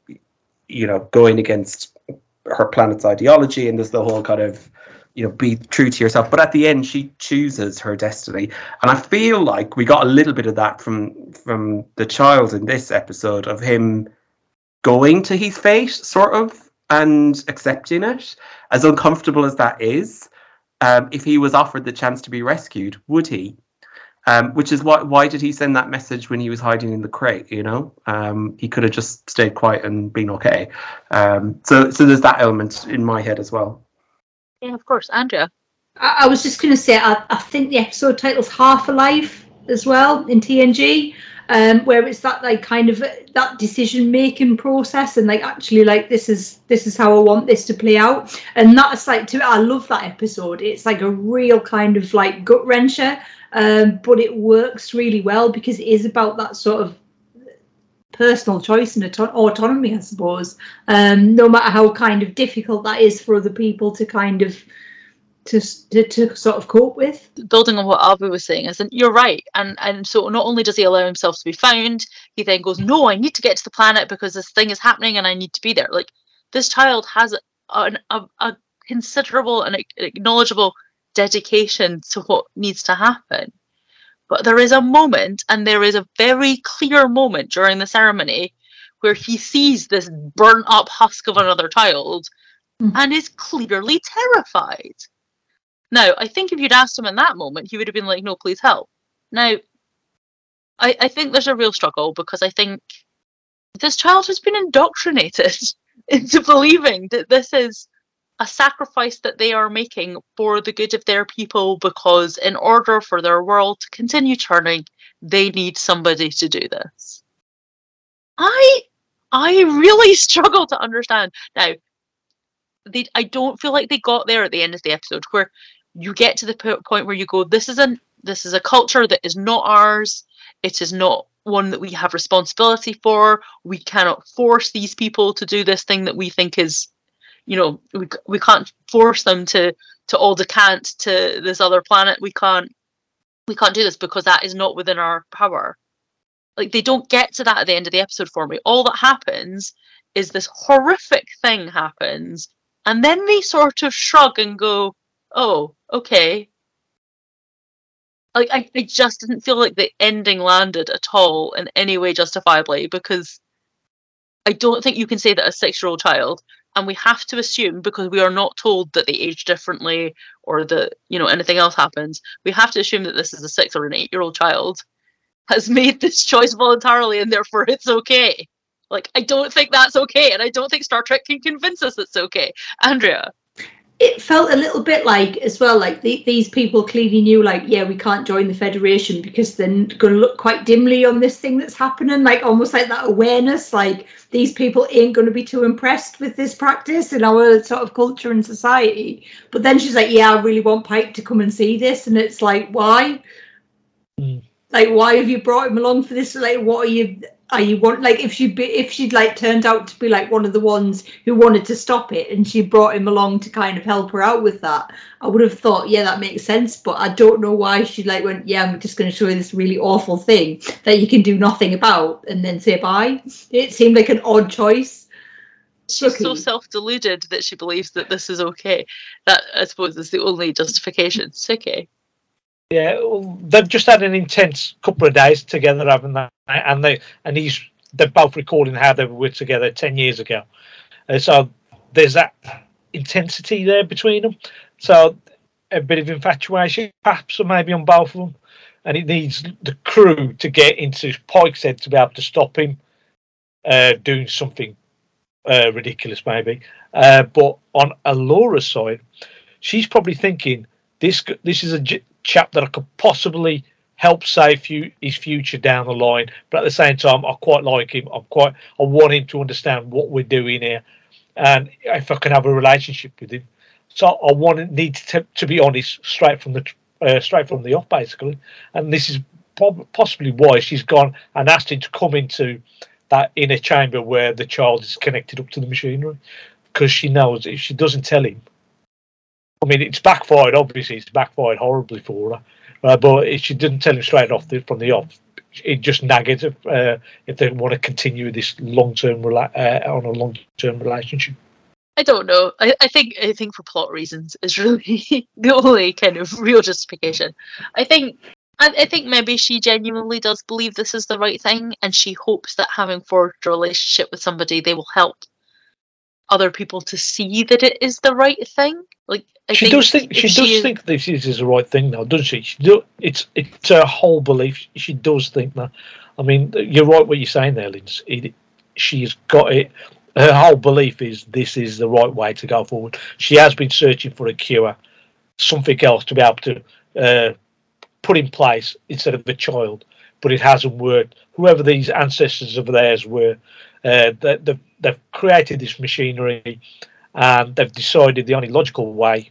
you know, going against her planet's ideology, and there's the whole kind of, you know, be true to yourself. But at the end, she chooses her destiny, and I feel like we got a little bit of that from from the child in this episode of him going to his fate, sort of, and accepting it, as uncomfortable as that is. Um, if he was offered the chance to be rescued, would he? Um, which is why why did he send that message when he was hiding in the crate? You know, um, he could have just stayed quiet and been okay. Um, so so there's that element in my head as well. Yeah, of course, Andrea. I, I was just going to say, I, I think the episode title's Half a Life as well in TNG um, where it's that like kind of that decision making process and like actually like this is this is how I want this to play out. And that's like to I love that episode. It's like a real kind of like gut wrencher um, but it works really well because it is about that sort of personal choice and auto- autonomy I suppose. Um, no matter how kind of difficult that is for other people to kind of to, to, to sort of cope with. Building on what Albie was saying, is you're right, and and so not only does he allow himself to be found, he then goes, "No, I need to get to the planet because this thing is happening, and I need to be there." Like this child has an, a, a considerable and acknowledgeable dedication to what needs to happen. But there is a moment, and there is a very clear moment during the ceremony where he sees this burnt up husk of another child mm. and is clearly terrified. Now, I think if you'd asked him in that moment, he would have been like, no, please help. Now, I, I think there's a real struggle because I think this child has been indoctrinated into believing that this is a sacrifice that they are making for the good of their people because in order for their world to continue turning, they need somebody to do this. I I really struggle to understand. Now, they I don't feel like they got there at the end of the episode where you get to the point where you go this is a this is a culture that is not ours it is not one that we have responsibility for we cannot force these people to do this thing that we think is you know we, we can't force them to to all decant to this other planet we can't we can't do this because that is not within our power. Like they don't get to that at the end of the episode for me. All that happens is this horrific thing happens, and then they sort of shrug and go, "Oh, okay." Like I, I just didn't feel like the ending landed at all in any way justifiably because I don't think you can say that a six-year-old child, and we have to assume because we are not told that they age differently or that you know anything else happens. We have to assume that this is a six or an eight-year-old child has made this choice voluntarily, and therefore it's okay. Like I don't think that's okay, and I don't think Star Trek can convince us it's okay. Andrea, it felt a little bit like as well like the, these people clearly knew like yeah we can't join the federation because they're going to look quite dimly on this thing that's happening like almost like that awareness like these people ain't going to be too impressed with this practice in our sort of culture and society. But then she's like yeah i really want pike to come and see this and it's like why? Mm. like why have you brought him along for this? Like what are you are you want like if she'd be if she'd like turned out to be like one of the ones who wanted to stop it and she brought him along to kind of help her out with that i would have thought yeah that makes sense but i don't know why she like went yeah i'm just going to show you this really awful thing that you can do nothing about and then say bye it seemed like an odd choice she's so self-deluded that she believes that this is okay. That I suppose is the only justification. It's okay. Yeah, well, they've just had an intense couple of days together, haven't they? And they and he's they're both recalling how they were together ten years ago. Uh, so there's that intensity there between them. So a bit of infatuation, perhaps, or maybe on both of them. And it needs the crew to get into Pike's head to be able to stop him uh, doing something uh, ridiculous, maybe. Uh, but on Alora's side, she's probably thinking this this is a j- chap that I could possibly help save his future down the line. But at the same time, I quite like him. I'm quite I want him to understand what we're doing here, and if I can have a relationship with him. So I want need to, to be honest straight from the uh, straight from the off, basically. And this is possibly why she's gone and asked him to come into that inner chamber where the child is connected up to the machinery, because she knows if she doesn't tell him. I mean, it's backfired. Obviously, it's backfired horribly for her. Uh, but if she didn't tell him straight off the, from the off, it just nagged her, uh, if they want to continue this long term rela- uh, on a long term relationship. I don't know. I, I think I think for plot reasons is really the only kind of real justification. I think I, I think maybe she genuinely does believe this is the right thing, and she hopes that having forged a relationship with somebody, they will help other people to see that it is the right thing. Like I she think does think she if does think this is the right thing now, doesn't she? She do, it's it's her whole belief. She does think that. I mean, you're right what you're saying there, Linz. She's got it. Her whole belief is this is the right way to go forward. She has been searching for a cure, something else to be able to uh, put in place instead of a child, but it hasn't worked. Whoever these ancestors of theirs were, uh, they, they've, they've created this machinery, and they've decided the only logical way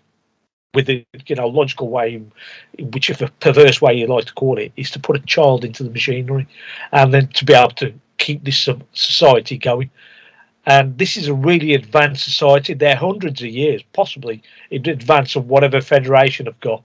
with the you know logical way, whichever perverse way you like to call it, is to put a child into the machinery, and then to be able to keep this society going. And this is a really advanced society. They're hundreds of years, possibly in advance of whatever federation have got.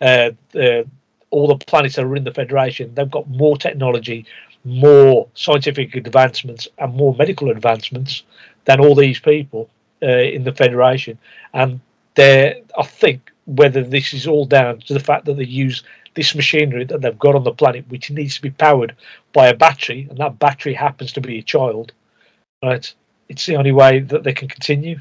Uh, uh, all the planets that are in the federation, they've got more technology, more scientific advancements, and more medical advancements than all these people uh, in the federation. And they're, I think, whether this is all down to the fact that they use this machinery that they've got on the planet, which needs to be powered by a battery, and that battery happens to be a child, right? It's the only way that they can continue.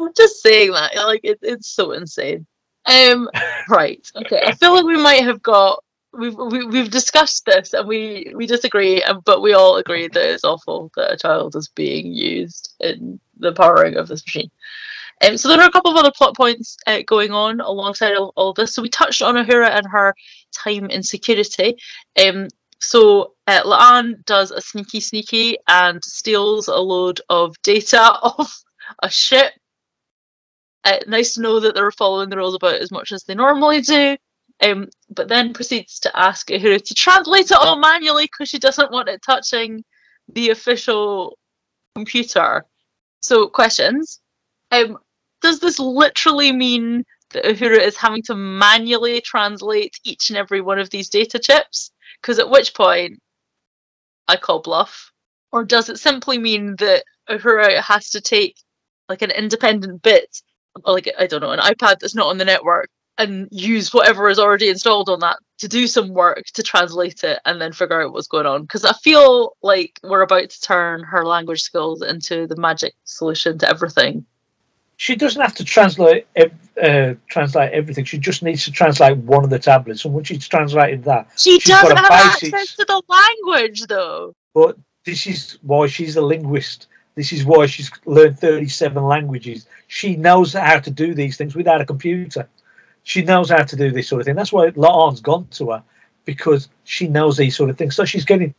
I'm just saying that like it, it's so insane. Um, right. Okay. I feel like we might have got we've we, we've discussed this and we we disagree, but we all agree that it's awful that a child is being used in the powering of this machine. Um, so there are a couple of other plot points uh, going on alongside all, all this. So we touched on Uhura and her time in security. Um, so uh, La'an does a sneaky sneaky and steals a load of data off a ship. Uh, nice to know that they're following the rules about as much as they normally do. Um, but then proceeds to ask Uhura to translate it all manually because she doesn't want it touching the official computer. So questions. Um, does this literally mean that Uhura is having to manually translate each and every one of these data chips? Because at which point I call bluff. Or does it simply mean that Uhura has to take like an independent bit, or like I don't know, an iPad that's not on the network, and use whatever is already installed on that to do some work to translate it and then figure out what's going on? Because I feel like we're about to turn her language skills into the magic solution to everything. She doesn't have to translate uh, translate everything. She just needs to translate one of the tablets, and once she's translated that, She doesn't have access to the language though. But this is why she's a linguist. This is why she's learned 37 languages. She knows how to do these things without a computer. She knows how to do this sort of thing. That's why La'an's gone to her because she knows these sort of things. So she's getting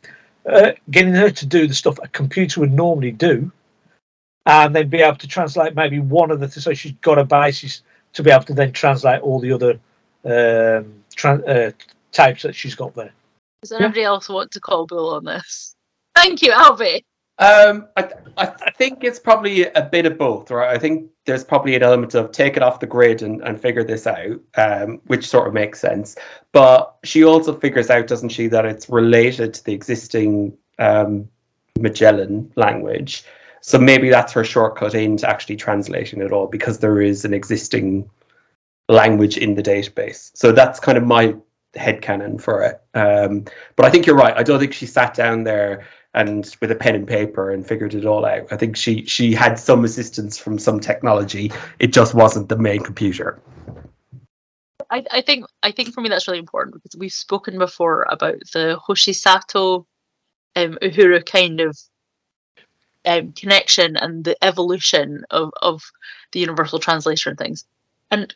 uh, getting her to do the stuff a computer would normally do, and then be able to translate maybe one of the. So she's got a basis to be able to then translate all the other um, tran uh, types that she's got there. Does anybody else want to call Bill on this? Thank you, Albie. Um, I, th- I think it's probably a bit of both, right? I think there's probably an element of take it off the grid and, and figure this out, um, which sort of makes sense. But she also figures out, doesn't she, that it's related to the existing um, Magellan language. So maybe that's her shortcut into actually translating it all because there is an existing language in the database. So that's kind of my headcanon for it. Um, but I think you're right. I don't think she sat down there and with a pen and paper and figured it all out. I think she she had some assistance from some technology. It just wasn't the main computer. I, I think I think for me that's really important because we've spoken before about the Hoshi Sato um, Uhura kind of um, connection and the evolution of, of the universal translator and things. And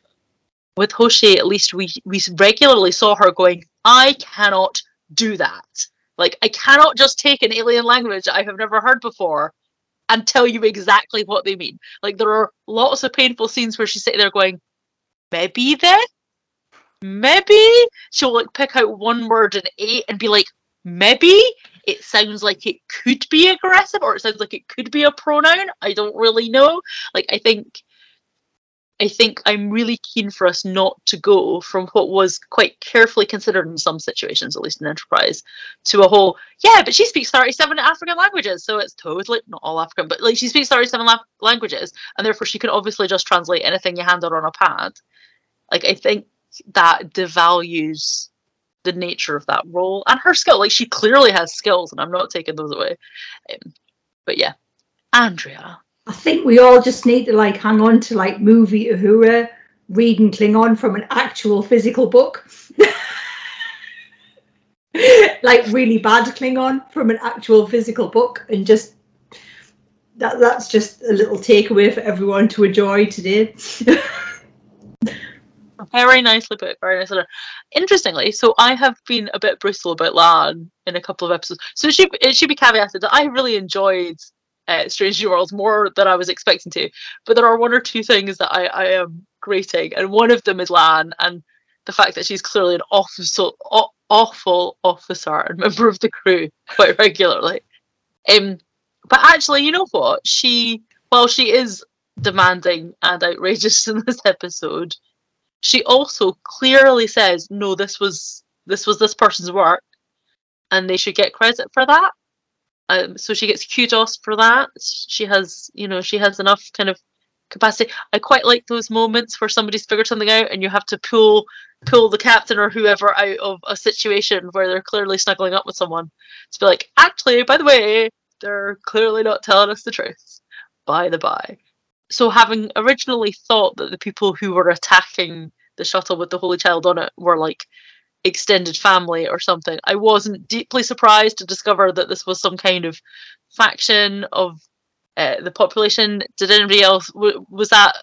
with Hoshi, at least we we regularly saw her going, I cannot do that. Like I cannot just take an alien language I have never heard before and tell you exactly what they mean. Like there are lots of painful scenes where she's sitting there going, maybe then maybe she'll like pick out one word in eight and be like, maybe it sounds like it could be aggressive or it sounds like it could be a pronoun. I don't really know. Like I think I think I'm really keen for us not to go from what was quite carefully considered in some situations, at least in Enterprise, to a whole, yeah, but she speaks 37 African languages, so it's totally, not all African, but like she speaks 37 la- languages, and therefore she can obviously just translate anything you hand her on a pad. Like, I think that devalues the nature of that role and her skill. Like, she clearly has skills, and I'm not taking those away. Um, but yeah, Andrea. I think we all just need to like hang on to like movie Uhura reading Klingon from an actual physical book. like really bad Klingon from an actual physical book and just that that's just a little takeaway for everyone to enjoy today. Very nicely put, very nicely done. Interestingly, so I have been a bit bristle about La'an in a couple of episodes. So it should, it should be caveated that I really enjoyed uh, Strange New Worlds more than I was expecting to. But there are one or two things that I, I am grating, and one of them is La'an and the fact that she's clearly an awful, awful officer and member of the crew quite regularly. Um, but actually, you know what? She, while she is demanding and outrageous in this episode, she also clearly says, "No, this was this was this person's work, and they should get credit for that." Um, so she gets kudos for that. She has, you know, she has enough kind of capacity. I quite like those moments where somebody's figured something out and you have to pull pull the captain or whoever out of a situation where they're clearly snuggling up with someone to be like, actually, by the way, they're clearly not telling us the truth. By the by. So having originally thought that the people who were attacking the shuttle with the Holy Child on it were like extended family or something. I wasn't deeply surprised to discover that this was some kind of faction of uh, the population. Did anybody else w- was that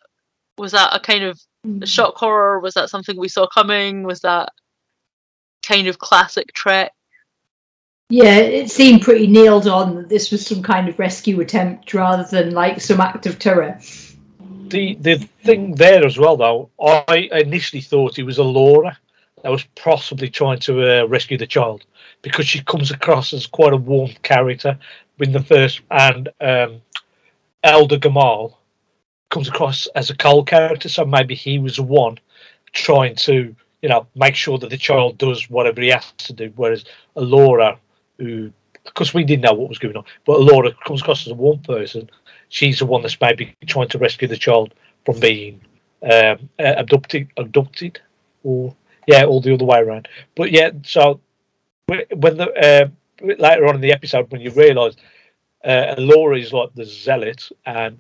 was that a kind of shock horror? Was that something we saw coming? Was that kind of classic Trek? Yeah, it seemed pretty nailed on that this was some kind of rescue attempt rather than like some act of terror. The the thing there as well, though, I initially thought it was Alora that was possibly trying to uh, rescue the child because she comes across as quite a warm character in the first and um, Elder Gamal comes across as a cold character. So maybe he was the one trying to, you know, make sure that the child does whatever he has to do. Whereas Laura, who, because we didn't know what was going on, but Laura comes across as a warm person. She's the one that's maybe trying to rescue the child from being um, abducted, abducted, or yeah, all the other way around. But yeah, so when the uh, later on in the episode, when you realise uh, Laura is like the zealot and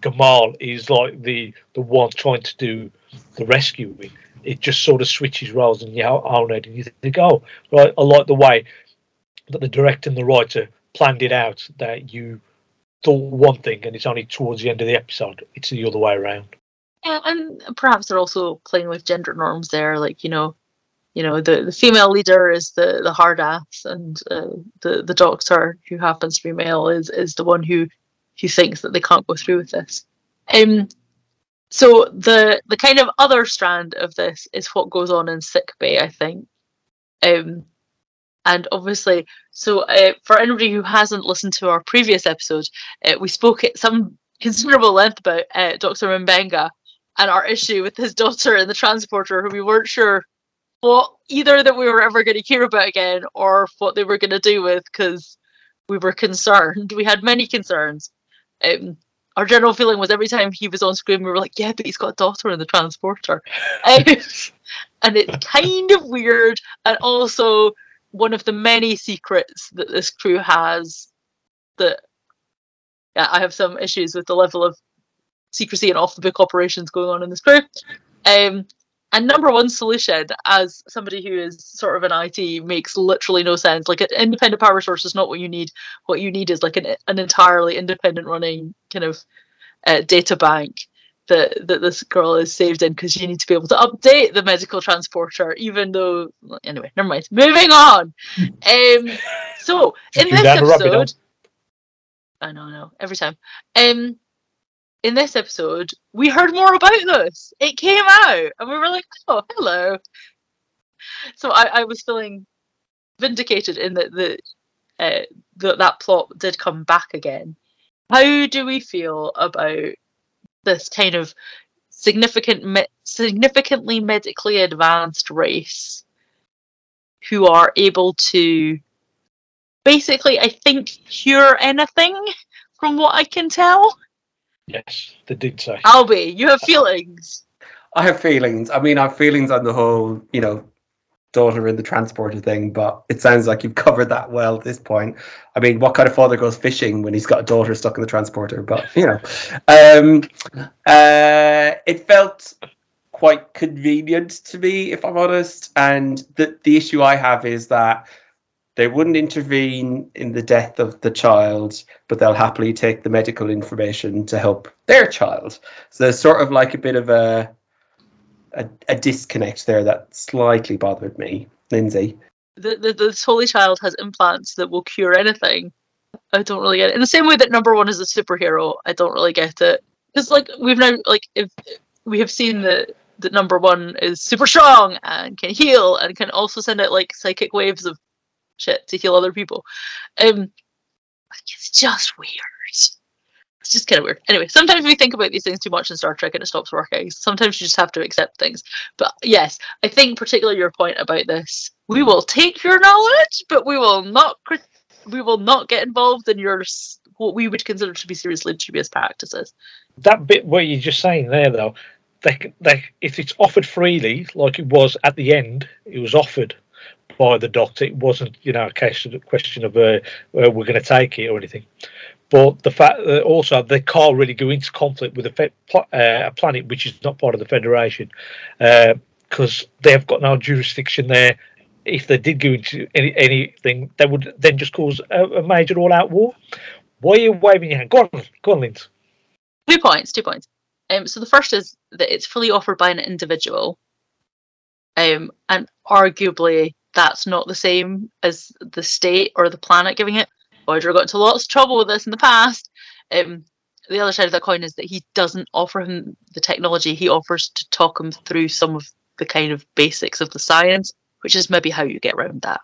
Gamal is like the the one trying to do the rescuing. It just sort of switches roles and you own it, and you think, oh, right. I like the way that the director and the writer planned it out. That you thought one thing, and it's only towards the end of the episode, it's the other way around. Yeah, and perhaps they're also playing with gender norms there, like you know, you know, the, the female leader is the the hard ass, and uh, the the doctor who happens to be male is is the one who who thinks that they can't go through with this. Um, so the the kind of other strand of this is what goes on in sick bay, I think. Um, and obviously, so uh, for anybody who hasn't listened to our previous episode, uh, we spoke at some considerable length about uh, Dr. M'Benga and our issue with his daughter in the transporter, who we weren't sure what either that we were ever going to hear about again or what they were going to do with because we were concerned. We had many concerns. Um, our general feeling was every time he was on screen, we were like, "Yeah, but he's got a daughter in the transporter," um, and it's kind of weird. And also, one of the many secrets that this crew has that yeah, I have some issues with the level of secrecy and off the book operations going on in this crew. Um, and number one solution, as somebody who is sort of an IT, makes literally no sense. Like an independent power source is not what you need. What you need is like an, an entirely independent running kind of uh, data bank that that this girl is saved in because you need to be able to update the medical transporter. Even though, anyway, never mind. Moving on. Um, so in this episode, I know, I know, every time. Um, in this episode, we heard more about this. It came out, and we were like, "Oh, hello." So I, I was feeling vindicated in that the, uh, the that plot did come back again. How do we feel about this kind of significant, significantly medically advanced race who are able to basically, I think, cure anything, from what I can tell? Yes, they did say. Albie, you have feelings. I have feelings. I mean, I have feelings on the whole, you know, daughter in the transporter thing, but it sounds like you've covered that well at this point. I mean, what kind of father goes fishing when he's got a daughter stuck in the transporter? But you know, um, uh, it felt quite convenient to me, if I'm honest. And the the issue I have is that they wouldn't intervene in the death of the child, but they'll happily take the medical information to help their child. So there's sort of like a bit of a a, a disconnect there that slightly bothered me, Lindsay. The, the this holy child has implants that will cure anything. I don't really get it. In the same way that number one is a superhero, I don't really get it. It's like we've now like if we have seen that that number one is super strong and can heal and can also send out like psychic waves of shit to heal other people. Um, it's just weird. It's just kind of weird. Anyway, sometimes we think about these things too much in Star Trek and it stops working. Sometimes you just have to accept things. But yes, I think particularly your point about this, we will take your knowledge, but we will not we will not get involved in your what we would consider to be seriously dubious practices. That bit where you're just saying there, though, they, they, if it's offered freely, like it was at the end, it was offered by the doctor. It wasn't, you know, a question of uh, uh, we're going to take it or anything. But the fact that also they can't really go into conflict with a, fe- pl- uh, a planet which is not part of the Federation because they have got no jurisdiction there. If they did go into any, anything, they would then just cause a, a major all-out war. Why are you waving your hand? Go on, go on, Linz. Two points, two points. Um, so the first is that it's fully offered by an individual, um, and arguably that's not the same as the state or the planet giving it. Voyager got into lots of trouble with this in the past. Um, the other side of that coin is that he doesn't offer him the technology. He offers to talk him through some of the kind of basics of the science, which is maybe how you get around that.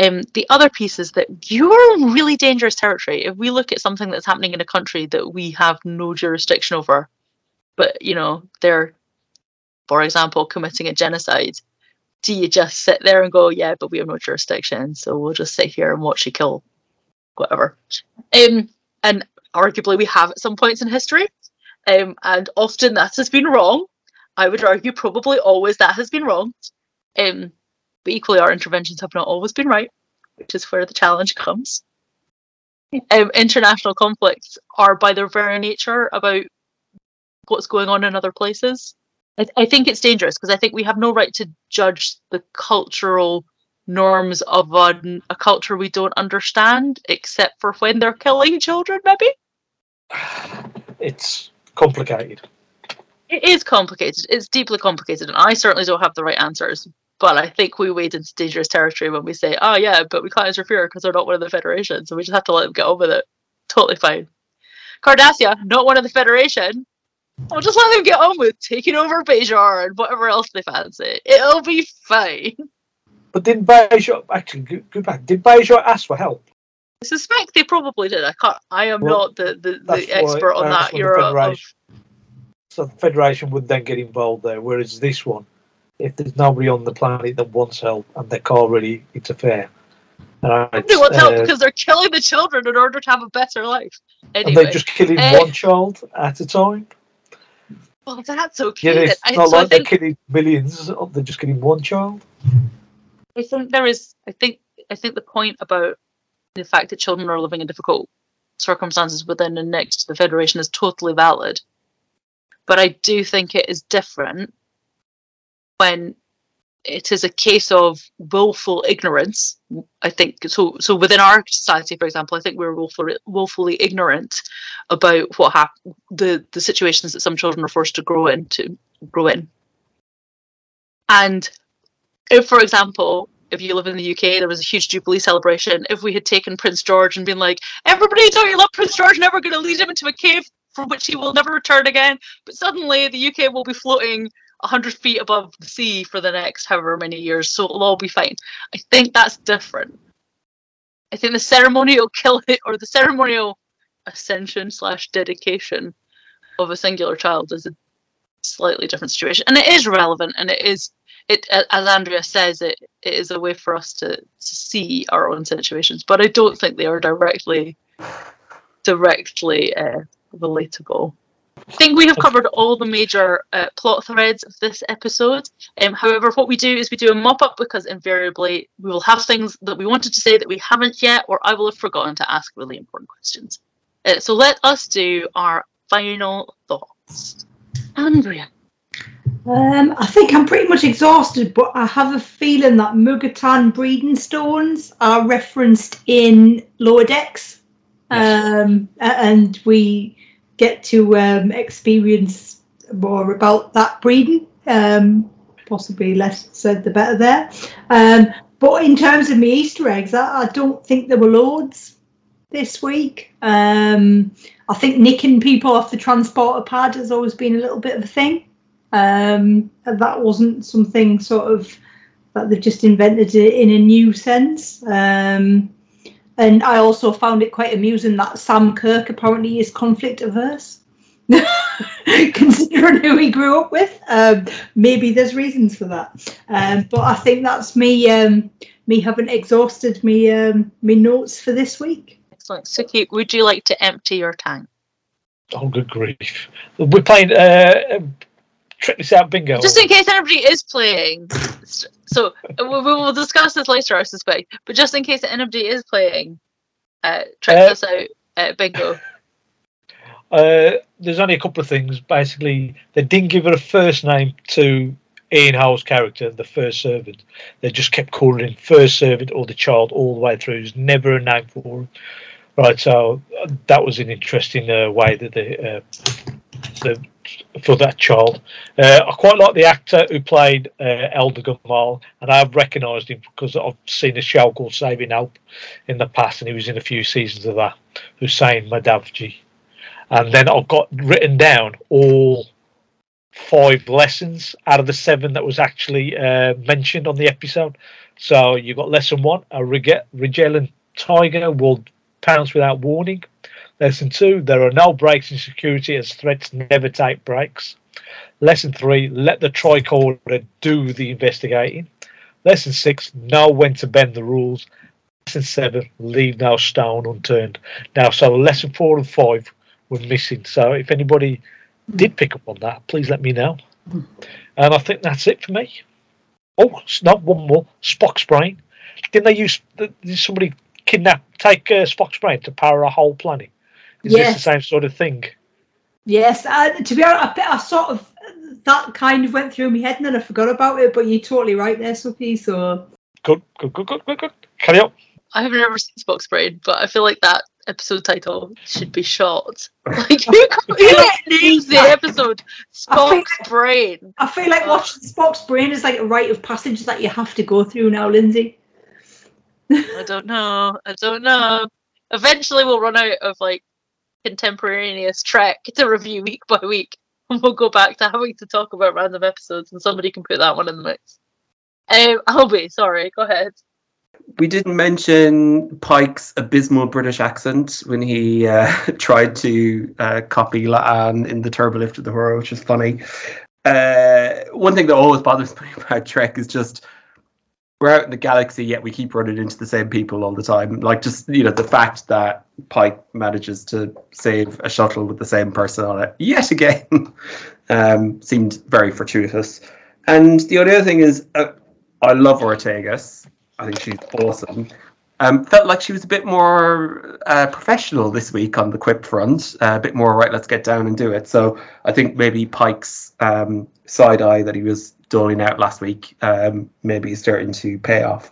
Um, the other piece is that you're in really dangerous territory. If we look at something that's happening in a country that we have no jurisdiction over, but you know they're, for example, committing a genocide, do you just sit there and go, yeah, but we have no jurisdiction, so we'll just sit here and watch you kill, whatever. Um, and arguably we have at some points in history, um, and often that has been wrong. I would argue probably always that has been wrong. Um, but equally our interventions have not always been right, which is where the challenge comes. Um, international conflicts are by their very nature about what's going on in other places. I, I think it's dangerous because I think we have no right to judge the cultural norms of a, a culture we don't understand, except for when they're killing children, maybe. It's complicated. It is complicated. It's deeply complicated, and I certainly don't have the right answers. But I think we wade into dangerous territory when we say, "Oh yeah, but we can't interfere because they're not one of the Federation, so we just have to let them get on with it." Totally fine. Cardassia, not one of the Federation. I'll just let them get on with taking over Bajor and whatever else they fancy. It'll be fine. But did Bajor actually go, go back? Did Bajor ask for help? I suspect they probably did. I can't. I am Well, not the, the, the expert why- on that the of So the Federation would then get involved there, whereas this one, if there's nobody on the planet that wants help and they can't really interfere, right, Nobody wants help uh, because they're killing the children in order to have a better life. and they're just killing eh, one child at a time. Well, that's okay. Yeah, it's I, not so like they're killing millions; they're just killing one child. I think there is. I think I think the point about the fact that children are living in difficult circumstances within and next to the Federation is totally valid. But I do think it is different when it is a case of willful ignorance. I think so. So within our society, for example, I think we're willfully, willfully ignorant about what hap- the the situations that some children are forced to grow into grow in. And if, for example, if you live in the UK, there was a huge Jubilee celebration. If we had taken Prince George and been like, everybody talking love Prince George, never going to lead him into a cave from which he will never return again, but suddenly the UK will be floating 100 feet above the sea for the next however many years, so it'll all be fine. I think that's different. I think the ceremonial killing or the ceremonial ascension slash dedication of a singular child is a slightly different situation, and it is relevant, and it is it as Andrea says, it, it is a way for us to, to see our own situations, but I don't think they are directly directly uh, relatable. I think we have covered all the major uh, plot threads of this episode. Um, however, what we do is we do a mop up because invariably we will have things that we wanted to say that we haven't yet, or I will have forgotten to ask really important questions. Uh, so let us do our final thoughts. Andrea. Um, I think I'm pretty much exhausted, but I have a feeling that Mugatan breeding stones are referenced in Lower Decks, um, and we get to um, experience more about that breeding. Um, possibly less said the better there. Um, but in terms of me Easter eggs, I, I don't think there were loads this week. Um, I think nicking people off the transporter pad has always been a little bit of a thing. Um, that wasn't something sort of that they've just invented it in a new sense. Um, and I also found it quite amusing that Sam Kirk apparently is conflict averse. Considering who he grew up with, um, maybe there's reasons for that. Um, but I think that's me. Um, me having exhausted me um, me notes for this week. Excellent. Suki, would you like to empty your tank? Oh, good grief! We're playing. Uh, check this out, bingo. Just in case anybody is playing, so we we will discuss this later, I suspect. But just in case anybody is playing, uh, check Uh, this out. Uh, bingo. Uh, there's only a couple of things. Basically, they didn't give her a first name to Ian Ho's character, the first servant. They just kept calling him first servant or the child all the way through. There's never a name for him. Right, so uh, that was an interesting uh, way that they, uh, the, for that child. Uh, I quite like the actor who played uh, Elder Gamal, and I've recognised him because I've seen a show called Saving Hope in the past, and he was in a few seasons of that. Huse Madhavji and then I've got written down all five lessons out of the seven that was actually uh, mentioned on the episode. So you've got lesson one: a Regelan tiger will pounce without warning. Lesson two: there are no breaks in security as threats never take breaks. Lesson three: let the tricorder do the investigating. Lesson six: know when to bend the rules. Lesson seven: leave no stone unturned. Now, so lesson four and five were missing. So if anybody did pick up on that, please let me know. And I think that's it for me. Oh, it's not one more. Spock's brain. Didn't they use? Did somebody kidnap, take uh, Spock's brain to power a whole planet? Is this Yes. the same sort of thing? Yes, I, to be honest, I, bit- I sort of that kind of went through my head and then I forgot about it. But you're totally right there, Sophie. So Good, good, good, good, good, good. Carry on. I have never seen Spock's Brain, but I feel like that episode title should be shot. Like who, who names the episode Spock's Brain? I feel like watching Spock's brain is like a rite of passage that you have to go through now, Lindsay. I don't know. I don't know. Eventually, we'll run out of like contemporaneous Trek to review week by week, and we'll go back to having to talk about random episodes, and somebody can put that one in the mix. Um, Albie, sorry, go ahead. We didn't mention Pike's abysmal British accent when he uh, tried to uh, copy La'an in the Turbolift of the Horror, which is funny. Uh, one thing that always bothers me about Trek is just we're out in the galaxy, yet we keep running into the same people all the time. Like just you know the fact that Pike manages to save a shuttle with the same person on it yet again um, seemed very fortuitous. And the other thing is, uh, I love Ortegas. I think she's awesome. Um, felt like she was a bit more uh, professional this week on the quip front, uh, a bit more right. Let's get down and do it. So I think maybe Pike's um, side eye that he was doling out last week um, maybe is starting to pay off.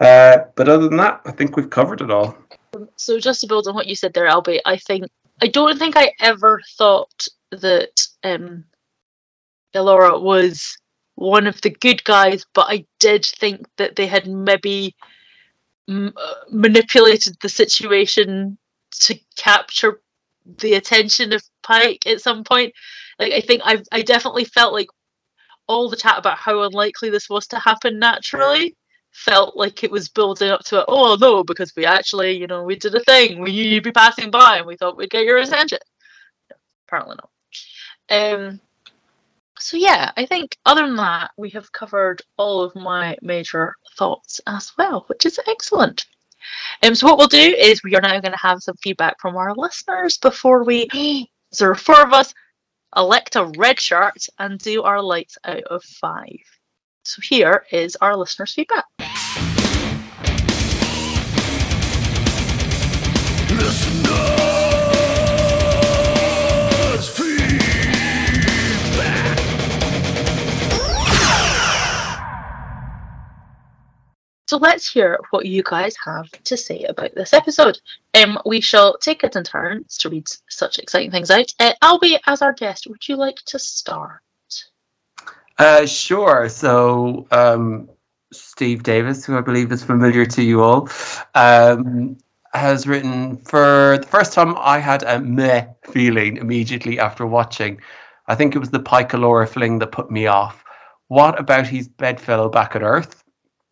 Uh, but other than that, I think we've covered it all. So just to build on what you said there, Albie, I think I don't think I ever thought that um Alora was one of the good guys, but I did think that they had maybe m- uh, manipulated the situation to capture the attention of Pike at some point. Like I think I I definitely felt like all the chat about how unlikely this was to happen naturally felt like it was building up to it. Oh no, because we actually, you know, we did a thing. We knew you'd be passing by, and we thought we'd get your attention. No, apparently not. Um. So yeah, I think other than that, we have covered all of my major thoughts as well, which is excellent. Um, so what we'll do is we are now going to have some feedback from our listeners before we, there are four of us, elect a red shirt and do our lights out of five. So here is our listeners' feedback. So let's hear what you guys have to say about this episode. Um, we shall take it in turns to read such exciting things out. Uh, Albie, as our guest, would you like to start? Uh, sure. So, um, Steve Davis, who I believe is familiar to you all, um, has written for the first time I had a meh feeling immediately after watching. I think it was the Pike fling that put me off. What about his bedfellow back at Earth?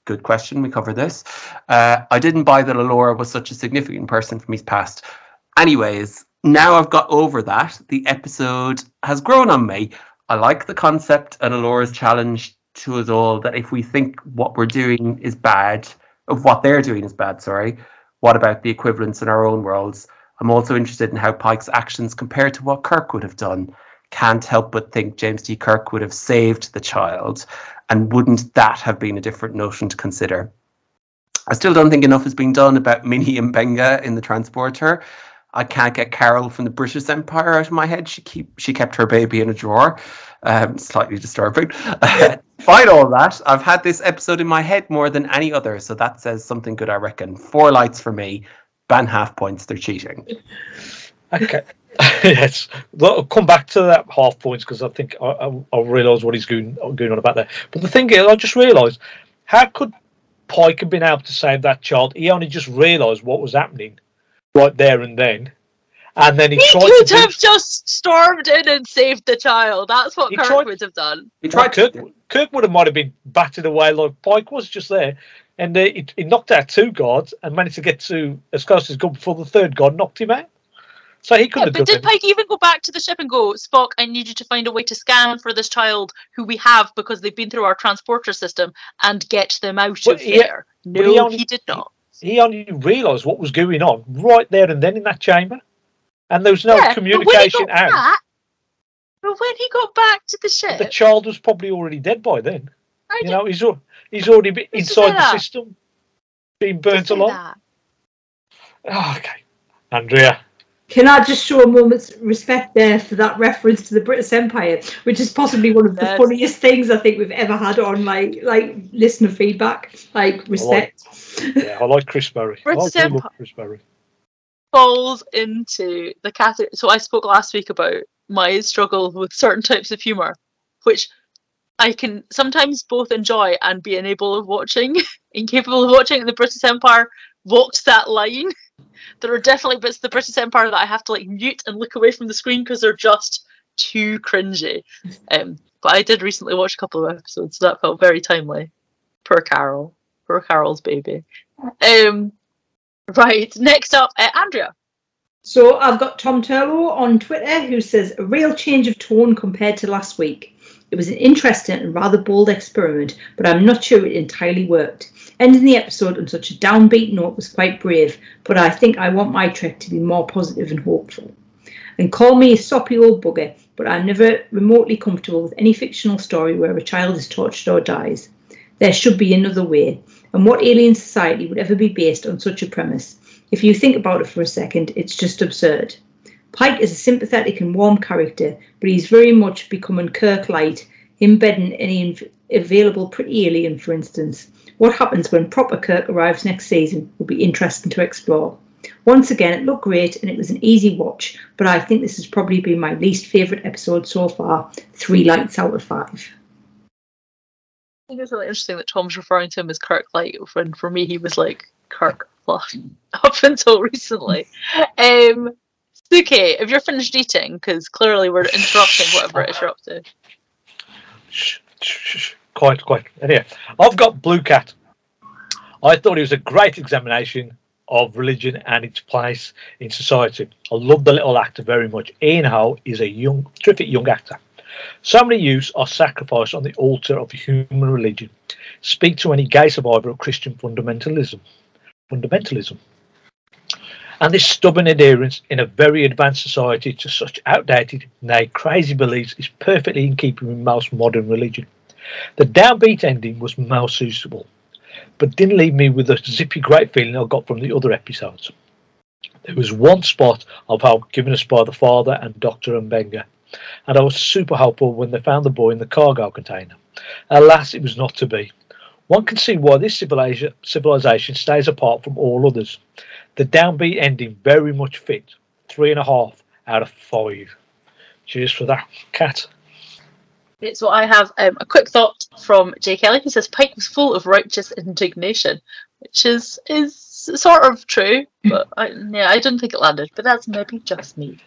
Good question. We covered this. Uh, I didn't buy that Alora was such a significant person from his past. Anyways, now I've got over that. The episode has grown on me. I like the concept and Alora's challenge to us all that if we think what we're doing is bad, of what they're doing is bad, sorry, what about the equivalents in our own worlds? I'm also interested in how Pike's actions compare to what Kirk would have done. Can't help but think James T. Kirk would have saved the child, and wouldn't that have been a different notion to consider? I still don't think enough is being done about Minnie and Benga in the transporter. I can't get Carol from the British Empire out of my head. She keep she kept her baby in a drawer. Um, slightly disturbing. Despite all that, I've had this episode in my head more than any other, so that says something good, I reckon. Four lights for me. Ban half points. They're cheating. Okay. yes. Well, I'll come back to that half points because I think I, I, I realise what he's going, going on about there. But the thing is, I just realised how could Pike have been able to save that child? He only just realised what was happening right there and then. and then he, He tried could to do- have just stormed in and saved the child. That's what He Kirk tried- would have done. He Well, tried to. Kirk, Kirk would have might have been battered away like Pike was just there, and uh, he, he knocked out two guards and managed to get to as close as good before the third guard knocked him out. So he could Yeah, have but did. Pike even go back to the ship and go, Spock, I need you to find a way to scan for this child who we have because they've been through our transporter system and get them out But of he- there? No, he only- he did not. He only realised what was going on right there and then in that chamber, and there was no Yeah, but communication got out. back- But when he got back to the ship, The child was probably already dead by then. I You know, he's he's already been inside the system, being burnt alive. Oh, ah, okay, Andrea. Can I just show a moment's respect there for that reference to the British Empire, which is possibly one of the Yes. funniest things I think we've ever had on like like listener feedback. Like respect. Yeah, I like Chris Berry. British do love Empire. Chris Berry. falls into the category. So I spoke last week about my struggle with certain types of humor, which I can sometimes both enjoy and be unable of watching, incapable of watching. The British Empire walks that line. There are definitely bits of the British Empire that I have to like mute and look away from the screen because they're just too cringy. Um, but I did recently watch a couple of episodes, so that felt very timely. Poor Carol. Poor Carol's baby. Um, right, next up, uh, Andrea. So I've got Tom Turlo on Twitter who says a real change of tone compared to last week. It was an interesting and rather bold experiment, but I'm not sure it entirely worked. Ending the episode on such a downbeat note was quite brave, but I think I want my trek to be more positive and hopeful. And call me a soppy old bugger, but I'm never remotely comfortable with any fictional story where a child is tortured or dies. There should be another way, and what alien society would ever be based on such a premise? If you think about it for a second, it's just absurd. Pike is a sympathetic and warm character, but he's very much becoming Kirk light, embedding any available pretty alien, for instance. What happens when proper Kirk arrives next season will be interesting to explore. Once again, it looked great and it was an easy watch, but I think this has probably been my least favourite episode so far. Three lights out of five. I think it's really interesting that Tom's referring to him as Kirk Light when for me he was like Kirk Plus up until recently. Um, Suki, if you're finished eating, because clearly we're interrupting whatever it is you're up to. Shh, shh, shh. Quite, quite. Anyway, I've got Blue Cat. I thought it was a great examination of religion and its place in society. I love the little actor very much. Ian Ho is a young, terrific young actor. So many youths are sacrificed on the altar of human religion. Speak to any gay survivor of Christian fundamentalism. Fundamentalism. And this stubborn adherence in a very advanced society to such outdated, nay, crazy beliefs is perfectly in keeping with most modern religion. The downbeat ending was most suitable, but didn't leave me with the zippy great feeling I got from the other episodes. There was one spot of help given us by the father and Dr. M'Benga, and I was super helpful when they found the boy in the cargo container. Alas, it was not to be. One can see why this civilization stays apart from all others. The downbeat ending very much fit. Three and a half out of five. Cheers for that, cat. Okay, So I have um, a quick thought from Jay Kelly He says Pike was full of righteous indignation, which is is sort of true, but I, yeah, I didn't think it landed. But that's maybe just me.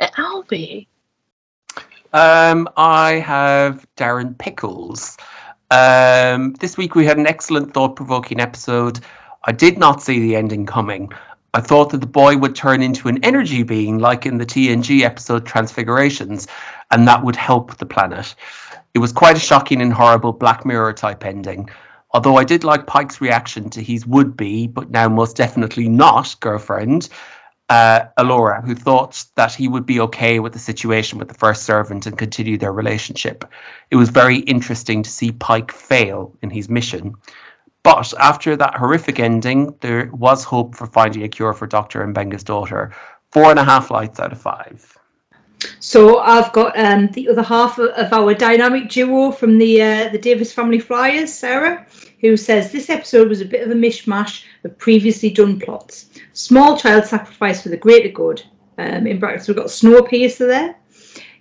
Uh, Albie, Um, I have Darren Pickles. Um, this week we had an excellent thought-provoking episode. I did not see the ending coming. I thought that the boy would turn into an energy being, like in the TNG episode Transfigurations, and that would help the planet. It was quite a shocking and horrible Black Mirror type ending. Although I did like Pike's reaction to his would be, but now most definitely not girlfriend, uh, Alora, who thought that he would be okay with the situation with the first servant and continue their relationship. It was very interesting to see Pike fail in his mission. But after that horrific ending, there was hope for finding a cure for Dr. M'Benga's daughter. Four and a half lights out of five. So I've got um, the other half of, our dynamic duo from the uh, the Davis Family Flyers, Sarah, who says this episode was a bit of a mishmash of previously done plots. Small child sacrifice for the greater good. Um, in brackets, we've got Snowpiercer there.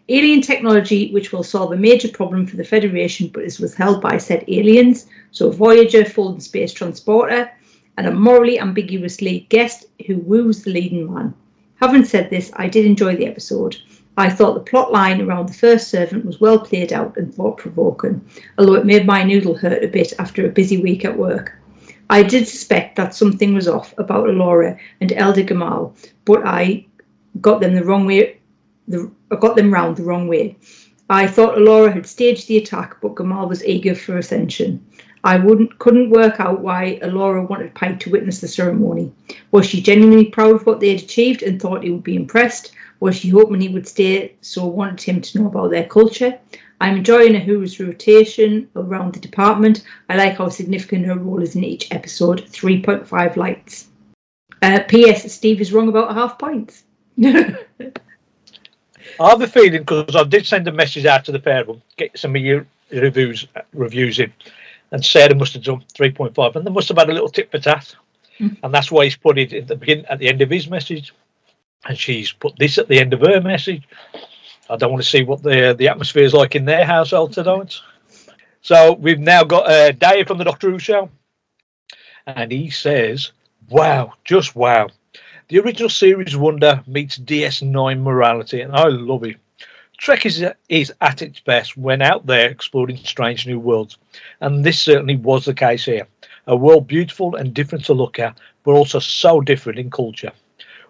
Alien technology, which will solve a major problem for the Federation, but is withheld by said aliens. So Voyager, folding space transporter, and a morally ambiguous lead guest who woos the leading man. Having said this, I did enjoy the episode. I thought the plot line around the first servant was well played out and thought provoking, although it made my noodle hurt a bit after a busy week at work. I did suspect that something was off about Alora and Elder Gamal, but I got them the wrong way. The, I got them round the wrong way. I thought Alora had staged the attack, but Gamal was eager for ascension. I wouldn't couldn't work out why Alora wanted Pike to witness the ceremony. Was she genuinely proud of what they had achieved and thought he would be impressed? Was she hoping he would stay, so wanted him to know about their culture? I'm enjoying Uhura's rotation around the department. I like how significant her role is in each episode. 3.5 lights. Uh, P.S. Steve is wrong about half points. I have a feeling because I did send a message out to the pair of them, get some of your reviews reviews in, and Sarah must have done three point five, and they must have had a little tip for tat, Mm. and that's why he's put it at the begin at the end of his message, and she's put this at the end of her message. I don't want to see what the the atmosphere is like in their household tonight. So we've now got uh, Dave from the Doctor Who show, and he says, "Wow, just wow." The original series wonder meets DS9 morality, and I love it. Trek is, is at its best when out there exploring strange new worlds, and this certainly was the case here. A world beautiful and different to look at, but also so different in culture.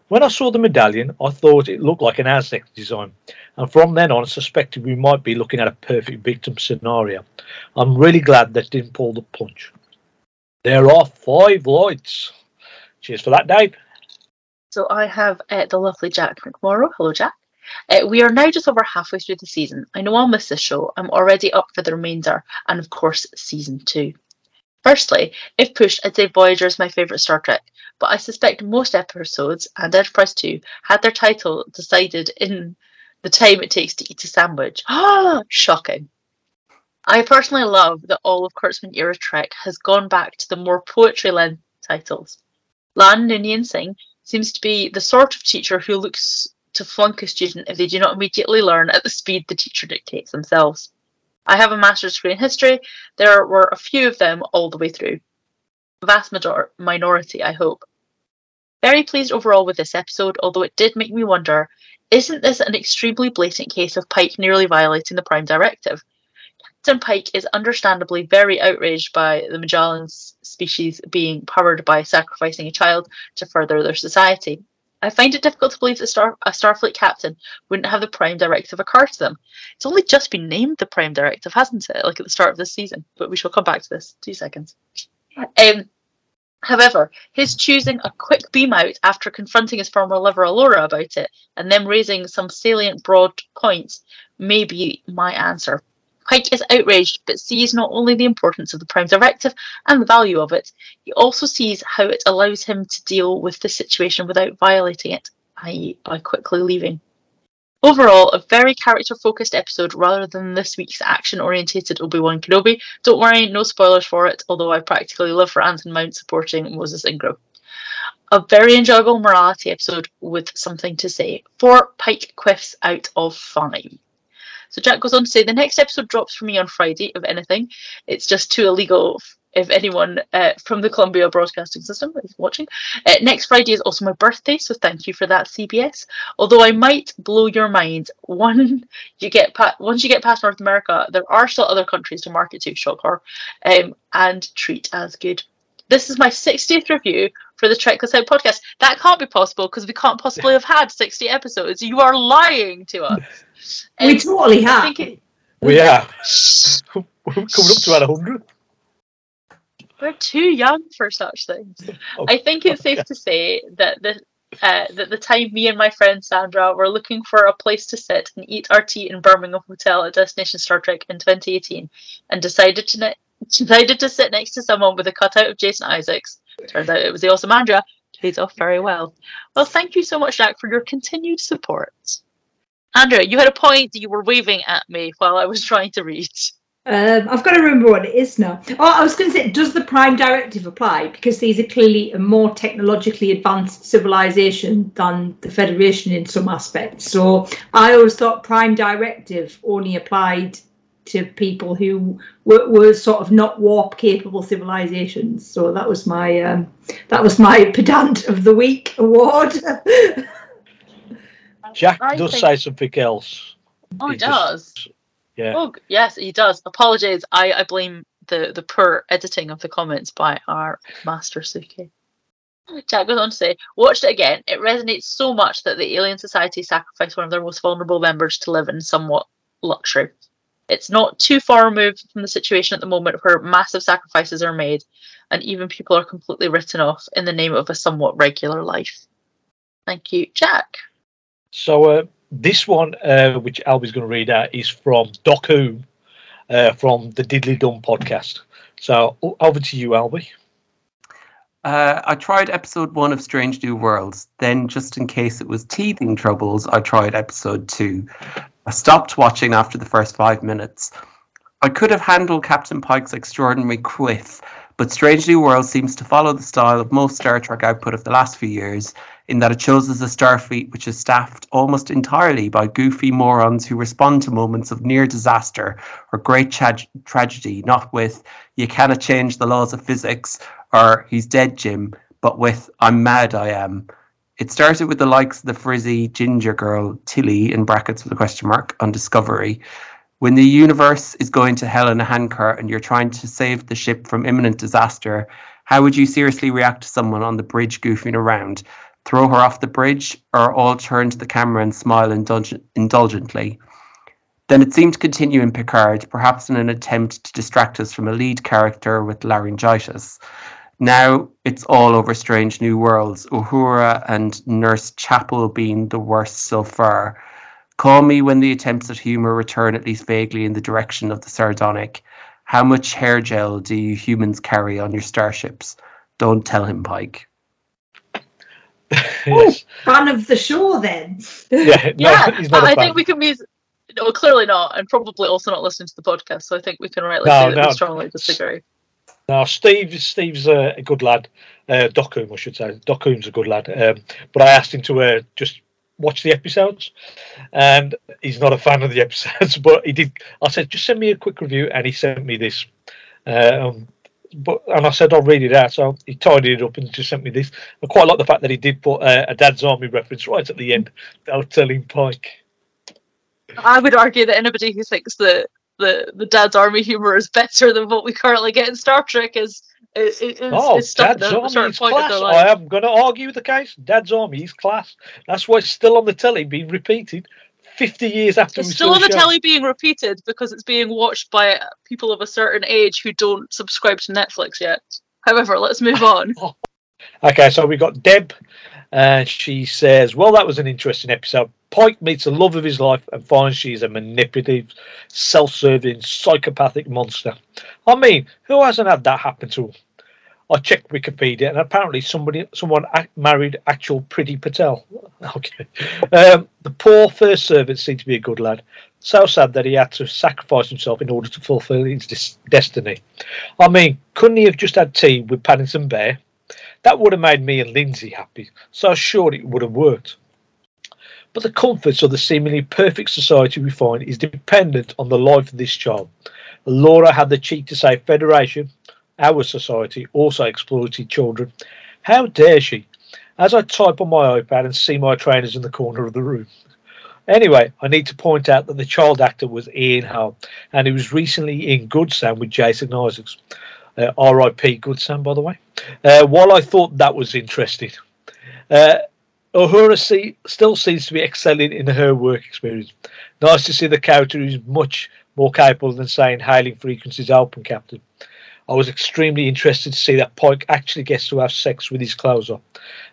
When I saw the medallion, I thought it looked like an Aztec design, and from then on, I suspected we might be looking at a perfect victim scenario. I'm really glad that didn't pull the punch. There are five lights. Cheers for that, Dave. So I have uh, the lovely Jack McMorrow. Hello, Jack. Uh, we are now just over halfway through the season. I know I'll miss this show. I'm already up for the remainder, and of course, season two. Firstly, if pushed, I'd say Voyager is my favourite Star Trek, but I suspect most episodes, and Enterprise 2, had their title decided in the time it takes to eat a sandwich. Ah, shocking. I personally love that all of Kurtzman era Trek has gone back to the more poetry length titles. La'an Noonien Singh seems to be the sort of teacher who looks to flunk a student if they do not immediately learn at the speed the teacher dictates themselves. I have a master's degree in history. There were a few of them all the way through. Vast major- minority, I hope. Very pleased overall with this episode, although it did make me wonder isn't this an extremely blatant case of Pike nearly violating the Prime Directive? Captain Pike is understandably very outraged by the Majalan species being powered by sacrificing a child to further their society. I find it difficult to believe that Star- a Starfleet captain wouldn't have the Prime Directive occur to them. It's only just been named the Prime Directive, hasn't it? Like at the start of this season. But we shall come back to this. Two seconds. Um, however, his choosing a quick beam out after confronting his former lover Alora about it, and then raising some salient broad points, may be my answer. Pike is outraged, but sees not only the importance of the Prime Directive and the value of it, he also sees how it allows him to deal with the situation without violating it, i.e., by quickly leaving. Overall, a very character focused episode rather than this week's action orientated Obi Wan Kenobi. Don't worry, no spoilers for it, although I practically live for Anson Mount supporting Moses Ingram. A very enjoyable morality episode with something to say. Four Pike quiffs out of five. So Jack goes on to say the next episode drops for me on Friday, if anything. It's just too illegal if anyone uh, from the Columbia Broadcasting System is watching. Uh, next Friday is also my birthday, so thank you for that, CBS. Although I might blow your mind, one you get pa- once you get past North America, there are still other countries to market to, shock horror, um, and treat as good. This is my 60th review for the Trekless Out podcast. That can't be possible because we can't possibly have had 60 episodes. You are lying to us. we Um, totally have. it, We are We're coming up to about hundred. we're too young for such things. I think it's safe to say that the uh, that the time me and my friend Sandra were looking for a place to sit and eat our tea in Birmingham Hotel at Destination Star Trek in 2018, and decided to ne- decided to sit next to someone with a cutout of Jason Isaacs. Turns out it was the awesome Andrea. Pays off very well. Well, thank you so much, Jack, for your continued support. Andrea, you had a point. You were waving at me while I was trying to read. Um, I've got to remember what it is now. Oh, I was going to say, does the Prime Directive apply? Because these are clearly a more technologically advanced civilization than the Federation in some aspects. So I always thought Prime Directive only applied to people who were, were sort of not warp capable civilizations. So that was my um, that was my pedant of the week award. Jack I does think- say something else. Oh, He he just- does. Yeah. Oh, yes, he does. Apologies. I, I blame the, the poor editing of the comments by our master Suki. Jack goes on to say, watched it again. It resonates so much that the alien society sacrificed one of their most vulnerable members to live in somewhat luxury. It's not too far removed from the situation at the moment where massive sacrifices are made and even people are completely written off in the name of a somewhat regular life. Thank you, Jack. So uh, this one, uh, which Albie's going to read out, is from Doc Hume uh, from the Diddly Dum podcast. So over to you, Albie. Uh, I tried episode one of Strange New Worlds. Then, just in case it was teething troubles, I tried episode two. I stopped watching after the first five minutes. I could have handled Captain Pike's extraordinary quiff, but Strange New Worlds seems to follow the style of most Star Trek output of the last few years, in that it chooses a Starfleet which is staffed almost entirely by goofy morons who respond to moments of near disaster or great tra- tragedy, not with, you cannot change the laws of physics, or he's dead, Jim, but with, I'm mad, I am. It started with the likes of the frizzy ginger girl, Tilly, in brackets with a question mark, on Discovery. When the universe is going to hell in a handcart and you're trying to save the ship from imminent disaster, how would you seriously react to someone on the bridge goofing around? Throw her off the bridge, or all turn to the camera and smile indulg- indulgently? Then it seemed to continue in Picard, perhaps in an attempt to distract us from a lead character with laryngitis. Now it's all over Strange New Worlds, Uhura and Nurse Chapel being the worst so far. Call me when the attempts at humour return at least vaguely in the direction of the sardonic. How much hair gel do you humans carry on your starships? Don't tell him, Pike. Oh, yes. Fan of the show, then. Yeah, no, yeah, he's not a I fan. think we can be. No, clearly not, and probably also not listening to the podcast. So I think we can rightly No, say that no. we strongly disagree. Now, Steve, Steve's a, good lad. Uh, Doc Hume, I should say. Doc Hume's a good lad. Um, but I asked him to uh, just watch the episodes, and he's not a fan of the episodes. But he did. I said, just send me a quick review, and he sent me this. Uh, um, but and I said I'll read it out. So he tidied it up and just sent me this. I quite like the fact that he did put uh, a Dad's Army reference right at the end. I'll tell him Pike. I would argue that anybody who thinks that the the Dad's Army humor is better than what we currently get in Star Trek is is, is, Oh, Dad's Army is class. I am going to argue the case. Dad's Army is class. That's why it's still on the telly, being repeated 50 years after It's still on the show. telly being repeated because it's being watched by people of a certain age who don't subscribe to Netflix yet. However, let's move on. Okay, so we got Deb, and she says, Well, that was an interesting episode. Pike meets the love of his life and finds she's a manipulative, self serving, psychopathic monster. I mean, who hasn't had that happen to him? I checked Wikipedia, and apparently somebody, someone married actual Priti Patel. Okay, um, the poor first servant seemed to be a good lad. So sad that he had to sacrifice himself in order to fulfil his dis- destiny. I mean, couldn't he have just had tea with Paddington Bear? That would have made me and Lindsay happy, so sure it would have worked. But the comforts of the seemingly perfect society we find is dependent on the life of this child. Laura had the cheek to say Federation, our society, also exploited children. How dare she? As I type on my iPad and see my trainers in the corner of the room. Anyway, I need to point out that the child actor was Ian Hull, and he was recently in Good Sam with Jason Isaacs. Uh, R.I.P. Good Sam, by the way. Uh, while I thought that was interesting, uh, Uhura see, still seems to be excelling in her work experience. Nice to see the character who's much more capable than saying hailing frequencies open, Captain. I was extremely interested to see that Pike actually gets to have sex with his clothes on.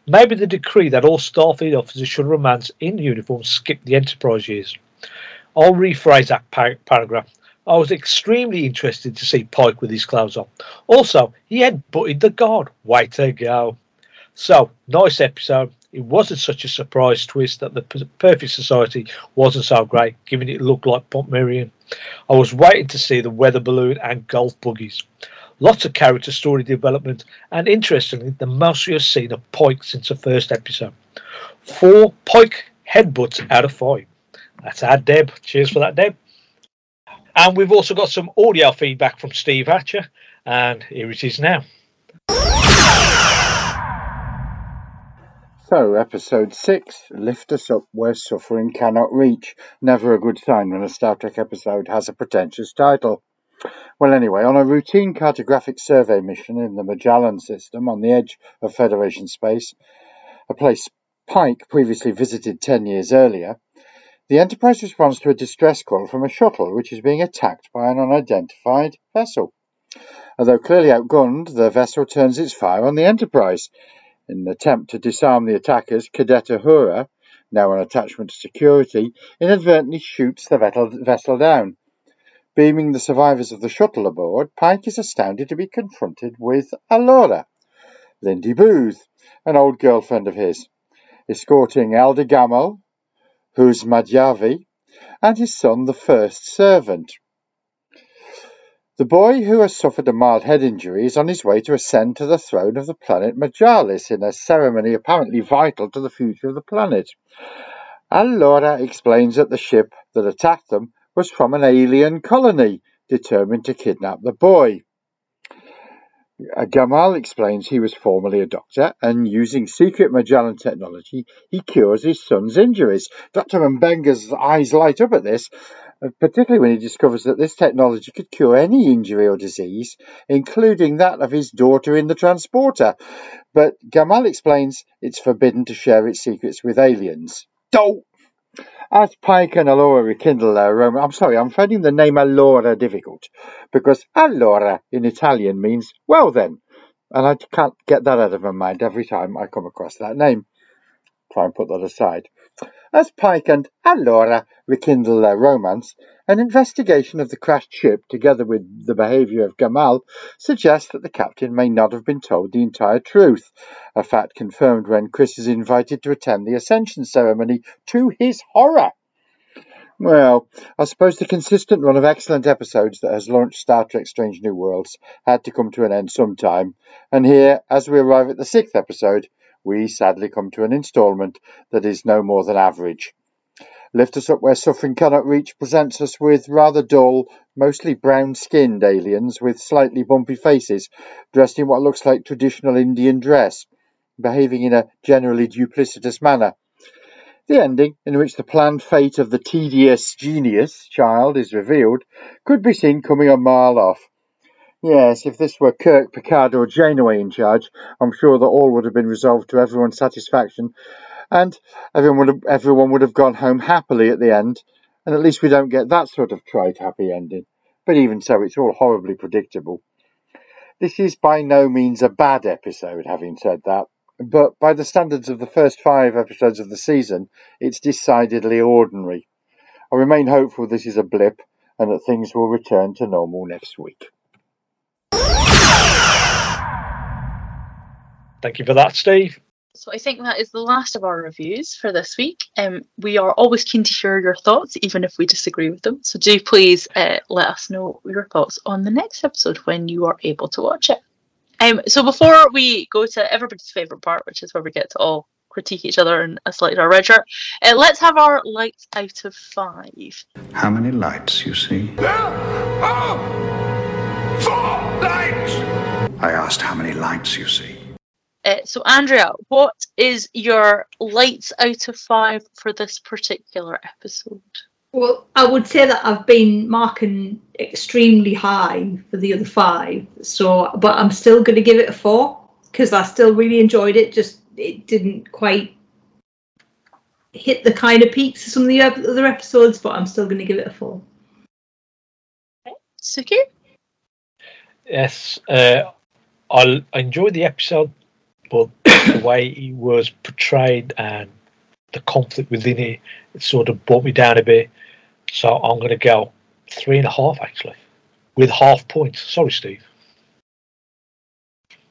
Maybe the decree that all Starfleet officers should romance in uniform skip the Enterprise years. I'll rephrase that par- paragraph. I was extremely interested to see Pike with his clothes on. Also, he had butted the guard. Way to go. So, nice episode. It wasn't such a surprise twist that the Perfect Society wasn't so great, given it looked like Portmeirion. I was waiting to see the weather balloon and golf buggies. Lots of character story development, and interestingly, the most we have seen of Pike since the first episode. Four Pike headbutts out of five. That's our Deb. Cheers for that, Deb. And we've also got some audio feedback from Steve Hatcher, and here it is now. So, episode six, lift us up where suffering cannot reach. Never a good sign when a Star Trek episode has a pretentious title. Well, anyway, on a routine cartographic survey mission in the Majalan system on the edge of Federation space, a place Pike previously visited 10 years earlier, the Enterprise responds to a distress call from a shuttle which is being attacked by an unidentified vessel. Although clearly outgunned, the vessel turns its fire on the Enterprise. In an attempt to disarm the attackers, Cadet Uhura, now an attachment to security, inadvertently shoots the vessel down. Beaming the survivors of the shuttle aboard, Pike is astounded to be confronted with Alora, Lindy Booth, an old girlfriend of his, escorting Elder Gamal, Huse Madhavji, and his son, the first servant. The boy, who has suffered a mild head injury, is on his way to ascend to the throne of the planet Majalis in a ceremony apparently vital to the future of the planet. Alora explains that the ship that attacked them was from an alien colony determined to kidnap the boy. Uh, Gamal explains he was formerly a doctor and using secret Majalan technology, he cures his son's injuries. Dr. M'Benga's eyes light up at this, uh, particularly when he discovers that this technology could cure any injury or disease, including that of his daughter in the transporter. But Gamal explains it's forbidden to share its secrets with aliens. Don't as Pike and Alora rekindle their romance, I'm sorry, I'm finding the name Alora difficult because Allora in Italian means well then, and I can't get that out of my mind every time I come across that name. Try and put that aside. As Pike and Alora rekindle their romance, an investigation of the crashed ship, together with the behaviour of Gamal, suggests that the captain may not have been told the entire truth, a fact confirmed when Chris is invited to attend the Ascension ceremony to his horror. Well, I suppose the consistent run of excellent episodes that has launched Star Trek Strange New Worlds had to come to an end sometime, and here, as we arrive at the sixth episode, we sadly come to an instalment that is no more than average. Lift Us Up Where Suffering Cannot Reach presents us with rather dull, mostly brown skinned aliens with slightly bumpy faces, dressed in what looks like traditional Indian dress, behaving in a generally duplicitous manner. The ending, in which the planned fate of the tedious genius child is revealed, could be seen coming a mile off. Yes, if this were Kirk, Picard, or Janeway in charge, I'm sure that all would have been resolved to everyone's satisfaction, and everyone would have, everyone would have gone home happily at the end. And at least we don't get that sort of trite happy ending. But even so, it's all horribly predictable. This is by no means a bad episode, having said that, but by the standards of the first five episodes of the season, it's decidedly ordinary. I remain hopeful this is a blip and that things will return to normal next week. Thank you for that, Steve. So I think that is the last of our reviews for this week. Um, we are always keen to hear your thoughts, even if we disagree with them. So do please uh, let us know your thoughts on the next episode when you are able to watch it. Um, so before we go to everybody's favourite part, which is where we get to all critique each other and select our red shirt, uh, let's have our lights out of five. How many lights you see? Oh! Four lights! I asked how many lights you see. Uh, so Andrea, what is your lights out of five for this particular episode? Well, I would say that I've been marking extremely high for the other five. So, but I'm still going to give it a four because I still really enjoyed it. Just it didn't quite hit the kind of peaks of some of the other episodes, but I'm still going to give it a four. Suki? Yes, uh, I I enjoyed the episode, but the way he was portrayed and the conflict within it, it sort of brought me down a bit. So I'm going to go three and a half actually, with half points. Sorry, Steve.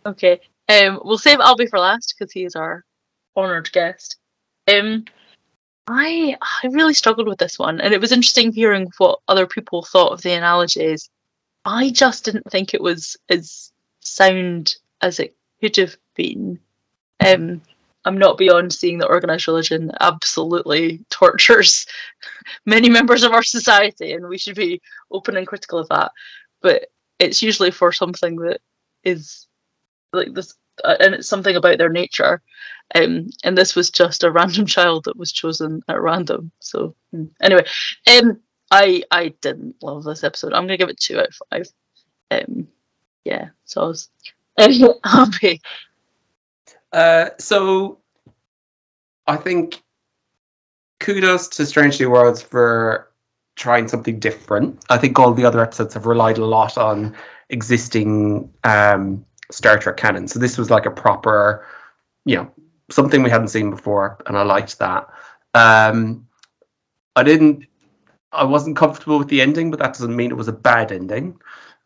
Okay. Um, we'll save Albie for last because he is our honoured guest. Um, I I really struggled with this one, and it was interesting hearing what other people thought of the analogies. I just didn't think it was as sound as it could have been. Um, I'm not beyond seeing that organized religion absolutely tortures many members of our society, and we should be open and critical of that. But it's usually for something that is like this uh, and it's something about their nature. Um, and this was just a random child that was chosen at random. So mm, anyway, um, I I didn't love this episode. I'm gonna give it two out of five. Um, yeah, so I was happy. Uh, so I think kudos to Strangely Worlds for trying something different. I think all the other episodes have relied a lot on existing um, Star Trek canon. So this was like a proper, you know, something we hadn't seen before, and I liked that. Um, I didn't, I wasn't comfortable with the ending, but that doesn't mean it was a bad ending.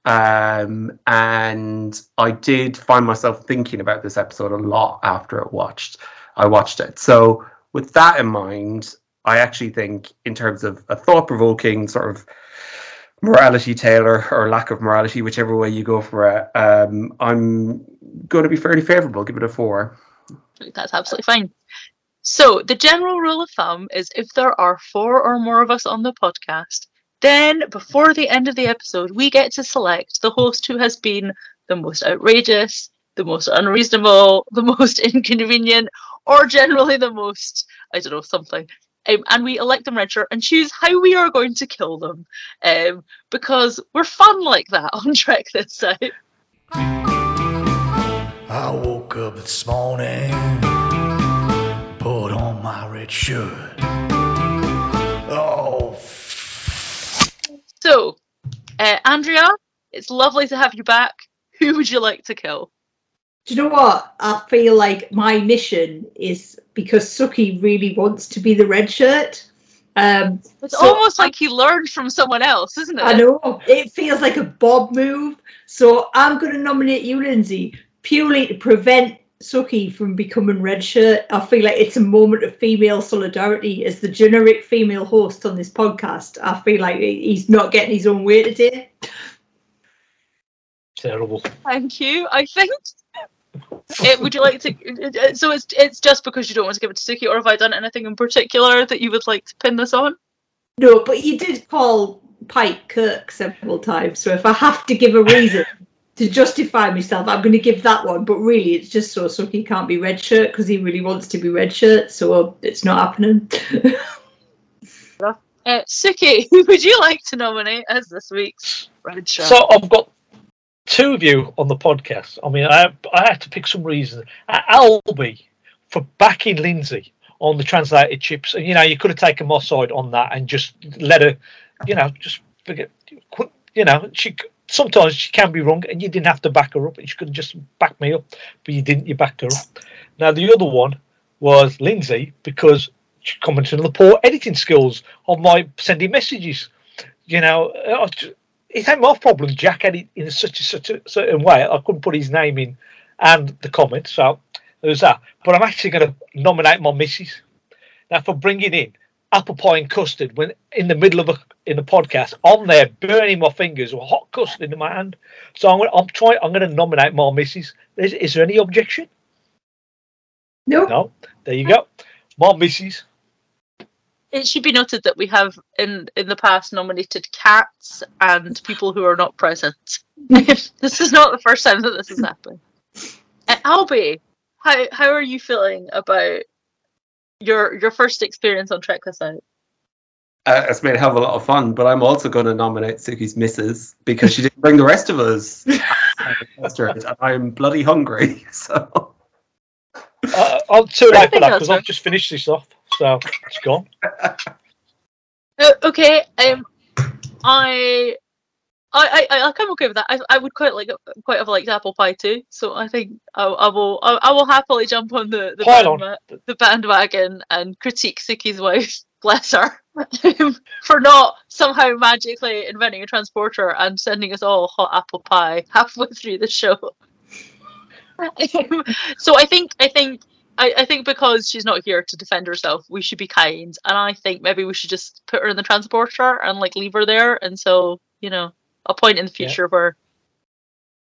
Um, and I did find myself thinking about this episode a lot after it watched. I watched it. So with that in mind, I actually think, in terms of a thought-provoking sort of morality tale or, or lack of morality, whichever way you go for it, um, I'm going to be fairly favourable. Give it a four. That's absolutely fine. So the general rule of thumb is if there are four or more of us on the podcast, then before the end of the episode, we get to select the host who has been the most outrageous, the most unreasonable, the most inconvenient, or generally the most, I don't know, something. Um, and we elect them register and choose how we are going to kill them um, because we're fun like that on Trek this out. I woke up this morning, put on my red shirt. So, uh, Andrea, it's lovely to have you back. Who would you like to kill? Do you know what? I feel like my mission is because Suki really wants to be the red shirt. Um, It's so almost like he learned from someone else, isn't it? I know it feels like a Bob move. So I'm going to nominate you, Lindsay, purely to prevent Suki from becoming red shirt. I feel like it's a moment of female solidarity as the generic female host on this podcast. I feel like he's not getting his own way today. Terrible. Thank you. I think. Uh, would you like to? So it's it's just because you don't want to give it to Suki, or have I done anything in particular that you would like to pin this on? No, but you did call Pike Kirk several times. So if I have to give a reason to justify myself, I'm going to give that one. But really, it's just so Suki can't be red shirt because he really wants to be red shirt. So it's not happening. Uh, Suki, who would you like to nominate as this week's red shirt? So I've got two of you on the podcast. I mean, I I had to pick some reason. Uh, Albie for backing Lindsay on the translated chips, and you know, you could have taken my side on that and just let her, you know, just forget. You know, she sometimes she can be wrong, and you didn't have to back her up, she could just backed me up, but you didn't. You backed her up. Now the other one was Lindsay because she commented on the poor editing skills of my sending messages. You know, uh, ju- it ain't my problem. Jack had it in such a such a certain way. I couldn't put his name in and the comment, so there's that. But I'm actually going to nominate my missus now for bringing in apple pie and custard when in the middle of a in the podcast. I'm there burning my fingers with hot custard in my hand. So I'm going. I'm trying. I'm going to nominate my missus. Is, is there any objection? No. No. There you go. My missus. it should be noted that we have in in the past nominated cats and people who are not present. this is not the first time that this has happened. Uh, Albie, how how are you feeling about your your first experience on Trek This Out? Uh, it's been a hell of a lot of fun, but I'm also going to nominate Suki's missus because she didn't bring the rest of us. and I'm bloody hungry, so Uh, I'm too I late for that because I've just finished this off, so it's gone. Uh, okay, um, I. I, I, I'm okay with that. I, I would quite like quite have liked apple pie too. So I think I, I will I, I will happily jump on the the, on. the bandwagon and critique Suki's wife, bless her, for not somehow magically inventing a transporter and sending us all hot apple pie halfway through the show. so I think I think I, I think because she's not here to defend herself, we should be kind, and I think maybe we should just put her in the transporter and like leave her there until you know a point in the Yeah. future where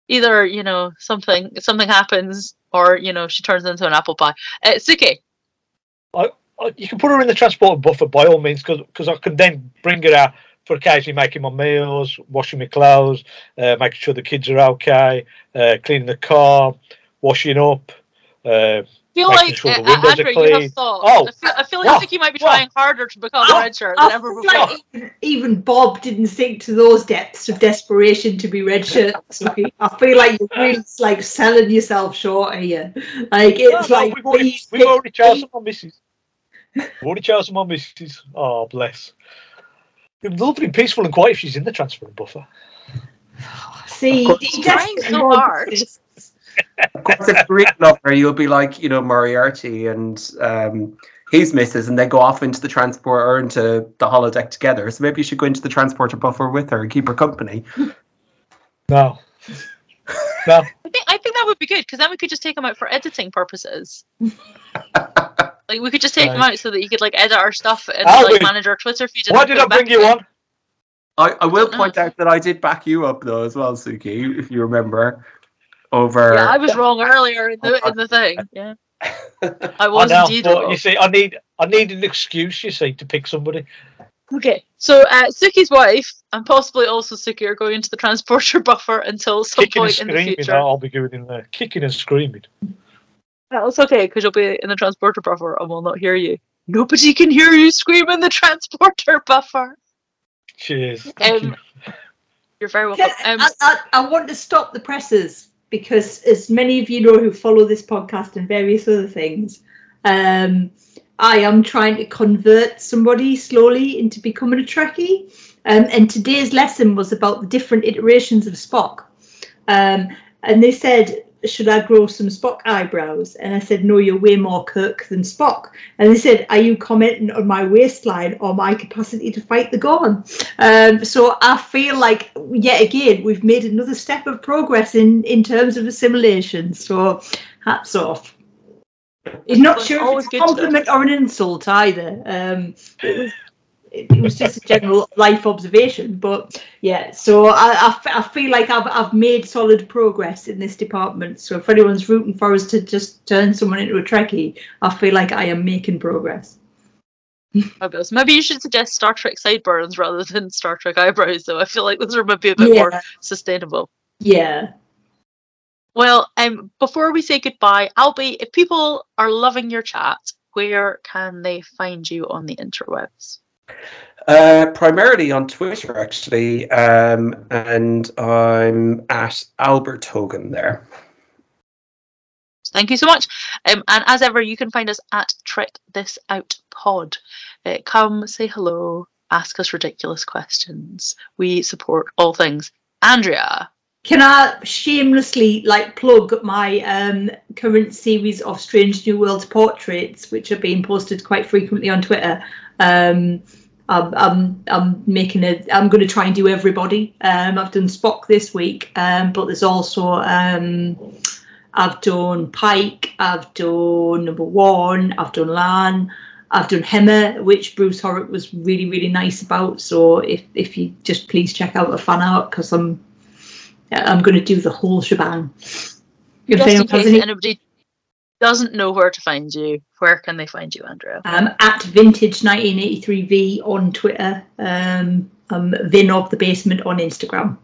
either you know something something happens or you know she turns into an apple pie. Uh, Suki, I, I, you can put her in the transport buffer by all means because I can then bring her out for occasionally making my meals, washing my clothes, uh, making sure the kids are okay, uh, cleaning the car, washing up. Uh, feel like sure the windows Andrew, are you have clean. thought. Oh, I feel, I feel like what? I think you might be What? trying harder to become a oh, redshirt I than oh, ever before. like even, even Bob didn't sink to those depths of desperation to be red shirt. I feel like you're really like selling yourself short here. Like it's No, no, like we've already, please we've already chosen my missus. We've already chosen my missus. Oh, bless. It'd be lovely and peaceful and quiet if she's in the transfer buffer. See, Of course. he Trying so hard. this. Of course, if you really love her, you'll be like, you know, Moriarty and um, his missus, and they go off into the transporter or into the holodeck together. So maybe you should go into the transporter buffer with her and keep her company. No. No. I think I think that would be good because then we could just take them out for editing purposes. like we could just take them out so that you could like edit our stuff and Alvin, like manage our Twitter feed. and Why then did I bring you on? I, I will Don't know. point out that I did back you up though as well, Suki, if you remember. Over Yeah, I was wrong earlier in the in the thing. Yeah, I I was know, indeed but wrong. you see, I need I need an excuse, you see, to pick somebody. Okay, so uh, Suki's wife and possibly also Suki are going into the transporter buffer until some Kicking and point in the screaming, future. I'll be going in there. Kicking and screaming. That's okay because you'll be in the transporter buffer and we'll not hear you. Nobody can hear you scream in the transporter buffer. Cheers. Um, you. You're very welcome. Um, I, I, I want to stop the presses because, as many of you know who follow this podcast and various other things, um, I am trying to convert somebody slowly into becoming a Trekkie. Um, and today's lesson was about the different iterations of Spock. Um, and they said, Should I grow some Spock eyebrows? And I said, No, you're way more Kirk than Spock. And they said, Are you commenting on my waistline or my capacity to fight the Gorn? Um, so I feel like, yet again, we've made another step of progress in, in terms of assimilation. So hats off. It's not sure it's a compliment or an insult either. Um, it was it, it was just a general life observation, but yeah. So I, I, f- I feel like I've I've made solid progress in this department. So if anyone's rooting for us to just turn someone into a Trekkie, I feel like I am making progress. fabulous. Maybe you should suggest Star Trek sideburns rather than Star Trek eyebrows. Though I feel like those are maybe a bit more sustainable. Yeah. Well, um, before we say goodbye, Albie, if people are loving your chat, where can they find you on the interwebs? Uh, primarily on Twitter, actually, um, and I'm at Albert Hogan there. Thank you so much. Um, and as ever, you can find us at Trek This Out Pod. Uh, come say hello, ask us ridiculous questions. We support all things. Andrea, Can I shamelessly like plug my um, current series of Strange New Worlds portraits, which are being posted quite frequently on Twitter? Um, I'm, I'm, I'm making a. I'm going to try and do everybody. Um, I've done Spock this week, um, but there's also um, I've done Pike. I've done Number One. I've done La'an. I've done Hemmer, which Bruce Horak was really really nice about. So if if you just please check out the fan art because I'm I'm going to do the whole shebang. If just in case any- anybody doesn't know where to find you, where can they find you, Andrea? um, at vintage 1983v on Twitter, um, um, Vin of the Basement on Instagram.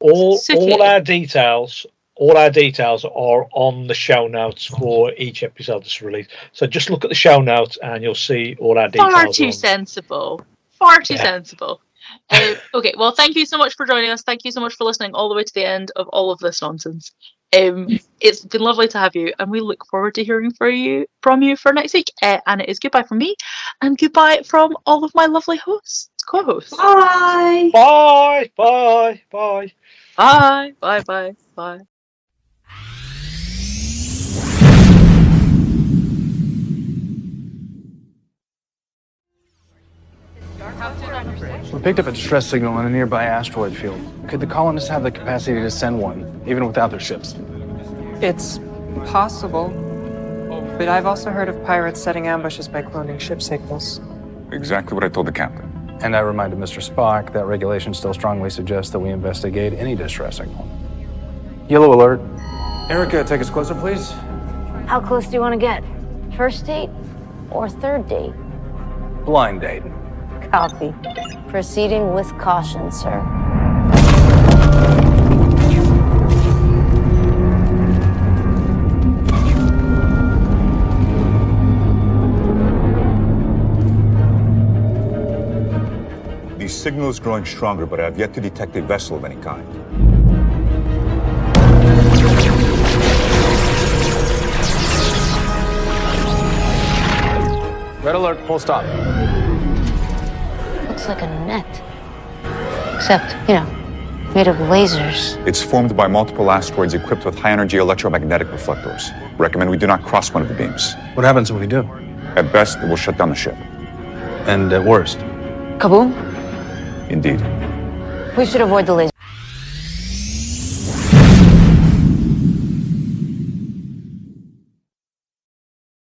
All Suki. all our details, all our details are on the show notes for each episode that's released. So just look at the show notes and you'll see all our details. Far too on- sensible. Far too Yeah. sensible. Uh, okay, well, thank you so much for joining us. Thank you so much for listening all the way to the end of all of this nonsense. Um, it's been lovely to have you, and we look forward to hearing from you from you for next week. Uh, and it is goodbye from me, and goodbye from all of my lovely hosts, co-hosts. Bye. Bye, bye, bye. Bye, bye, bye, bye. We picked up a distress signal on a nearby asteroid field. Could the colonists have the capacity to send one, even without their ships? It's possible. But I've also heard of pirates setting ambushes by cloning ship signals. Exactly what I told the captain. And I reminded Mr. Spock that regulations still strongly suggest that we investigate any distress signal. Yellow alert. Erica, take us closer, please. How close do you want to get? First date or third date? Blind date copy. Proceeding with caution, sir. The signal is growing stronger, but I have yet to detect a vessel of any kind. Red alert, full stop. Looks like a net. Except, you know, made of lasers. It's formed by multiple asteroids equipped with high energy electromagnetic reflectors. Recommend we do not cross one of the beams. What happens when we do? At best, it will shut down the ship. And at worst? Kaboom? Indeed. We should avoid the laser.